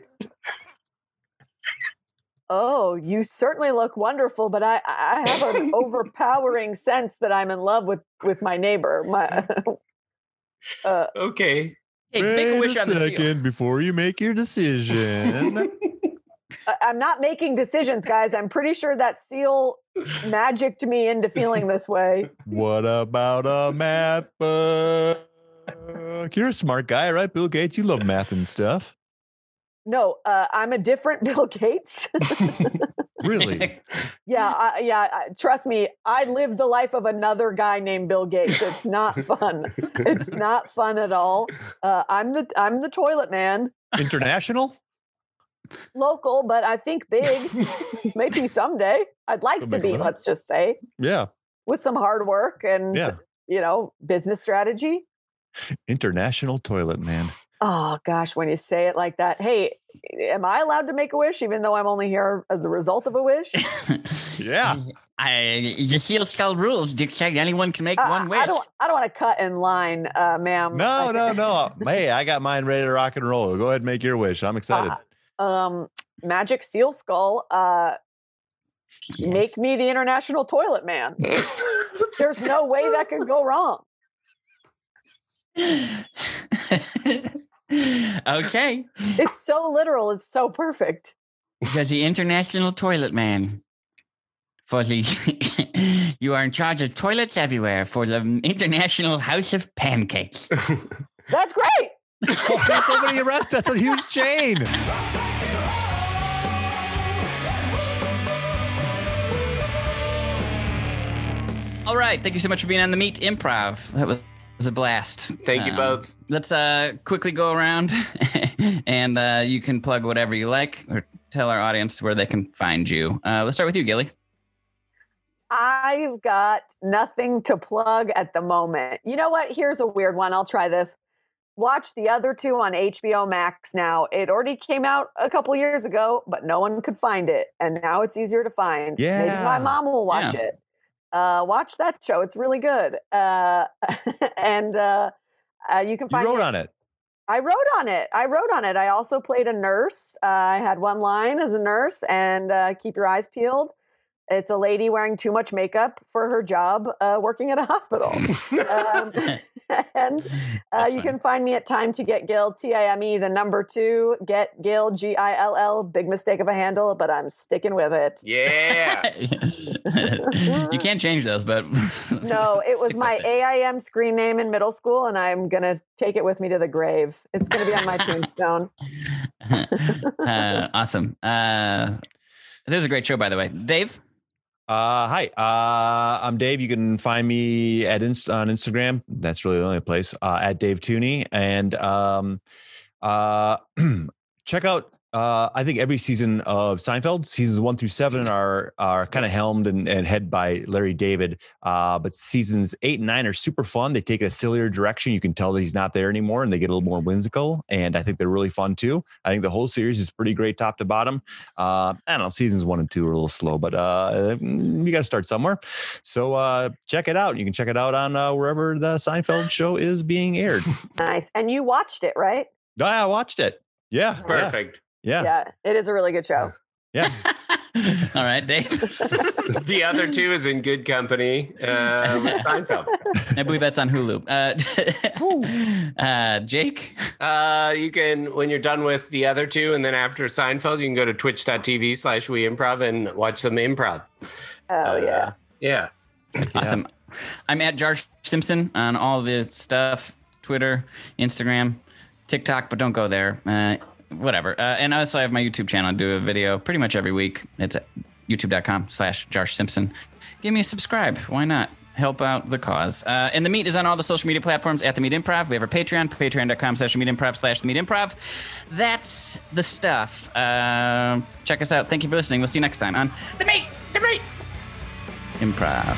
Oh, you certainly look wonderful, but I, I have an overpowering sense that I'm in love with with my neighbor. My, uh, Okay. Hey, make a wish on the seal. before you make your decision. I- I'm not making decisions, guys. I'm pretty sure that seal magicked me into feeling this way. what about a math book? You're a smart guy, right? Bill Gates, you love math and stuff. No, uh, I'm a different Bill Gates. Really? yeah, I, yeah. I, trust me, I live the life of another guy named Bill Gates. It's not fun. it's not fun at all. Uh, I'm the I'm the toilet man, International? local, but I think big. Maybe someday. I'd like Could to be. Let's just say Yeah. with some hard work and Yeah. you know business strategy. International toilet man. Oh gosh, when you say it like that, hey, am I allowed to make a wish even though I'm only here as a result of a wish? Yeah. I, the Seal Skull rules dictate anyone can make I- one wish. I don't. I don't want to cut in line, uh, ma'am. No, no, no. Hey, I got mine ready to rock and roll. Go ahead and make your wish. I'm excited. Um, Magic Seal Skull. Uh, Make me the international toilet man. There's no way that could go wrong. Okay. It's so literal. It's so perfect. You're the international toilet man. Fuzzy, you are in charge of toilets everywhere for the International House of Pancakes. That's great. oh, somebody arrest. That's a huge chain. All right, thank you so much for being on the Meat Improv. That was, was a blast. Thank you Um, both. Let's uh, quickly go around, and uh, you can plug whatever you like, or tell our audience where they can find you. Uh, let's start with you, Gilli. I've got nothing to plug at the moment. You know what? Here's a weird one. I'll try this. Watch the other two on HBO Max now. It already came out a couple years ago, but no one could find it. And now it's easier to find. Maybe Yeah. my mom will watch Yeah. it. Uh, watch that show. It's really good. Uh, and uh, uh, you can find. You wrote it- on it. I wrote on it. I wrote on it. I also played a nurse. Uh, I had one line as a nurse, and uh, keep your eyes peeled. It's a lady wearing too much makeup for her job uh, working at a hospital. um, and uh, you fine. can find me at Time to Get Gill, T I M E, the number two, Get Gill, G I L L. Big mistake of a handle, but I'm sticking with it. Yeah. you can't change those, but No, it was my. AIM screen name in middle school, and I'm going to take it with me to the grave. It's going to be on my tombstone. uh, awesome. Uh, this is a great show, by the way. Dave. Uh, hi, uh, I'm Dave. You can find me at Inst- on Instagram. That's really the only place uh, at Dave Theune. And um, uh, check out. Uh, I think every season of Seinfeld, seasons one through seven, are are kind of helmed and, and head by Larry David. Uh, but seasons eight and nine are super fun. They take a sillier direction. You can tell that he's not there anymore, and they get a little more whimsical. And I think they're really fun too. I think the whole series is pretty great, top to bottom. Uh, I don't know. Seasons one and two are a little slow, but uh, mm, you got to start somewhere. So uh, check it out. You can check it out on uh, wherever the Seinfeld show is being aired. Nice. And you watched it, right? yeah, I watched it. Yeah, yeah, Perfect. Yeah, Yeah, Yeah. it is a really good show. yeah. All right, Dave. the other two is in good company. Uh, with Seinfeld. I believe that's on Hulu. Uh, uh, Jake. Uh, you can when you're done with the other two, and then after Seinfeld, you can go to twitch.tv slash we improv and watch some improv. Oh yeah. Uh, yeah. Awesome. I'm at George Simpson on all the stuff Twitter, Instagram, TikTok, but don't go there. Whatever. Uh, and also, I have my YouTube channel. I do a video pretty much every week. It's youtube.com slash Josh Simpson. Give me a subscribe. Why not? Help out the cause. Uh, and the meat is on all the social media platforms at the Meat Improv. We have our Patreon, patreon.com slash meat improv slash the meat improv. That's the stuff. Uh, check us out. Thank you for listening. We'll see you next time on The Meat, The Meat Improv.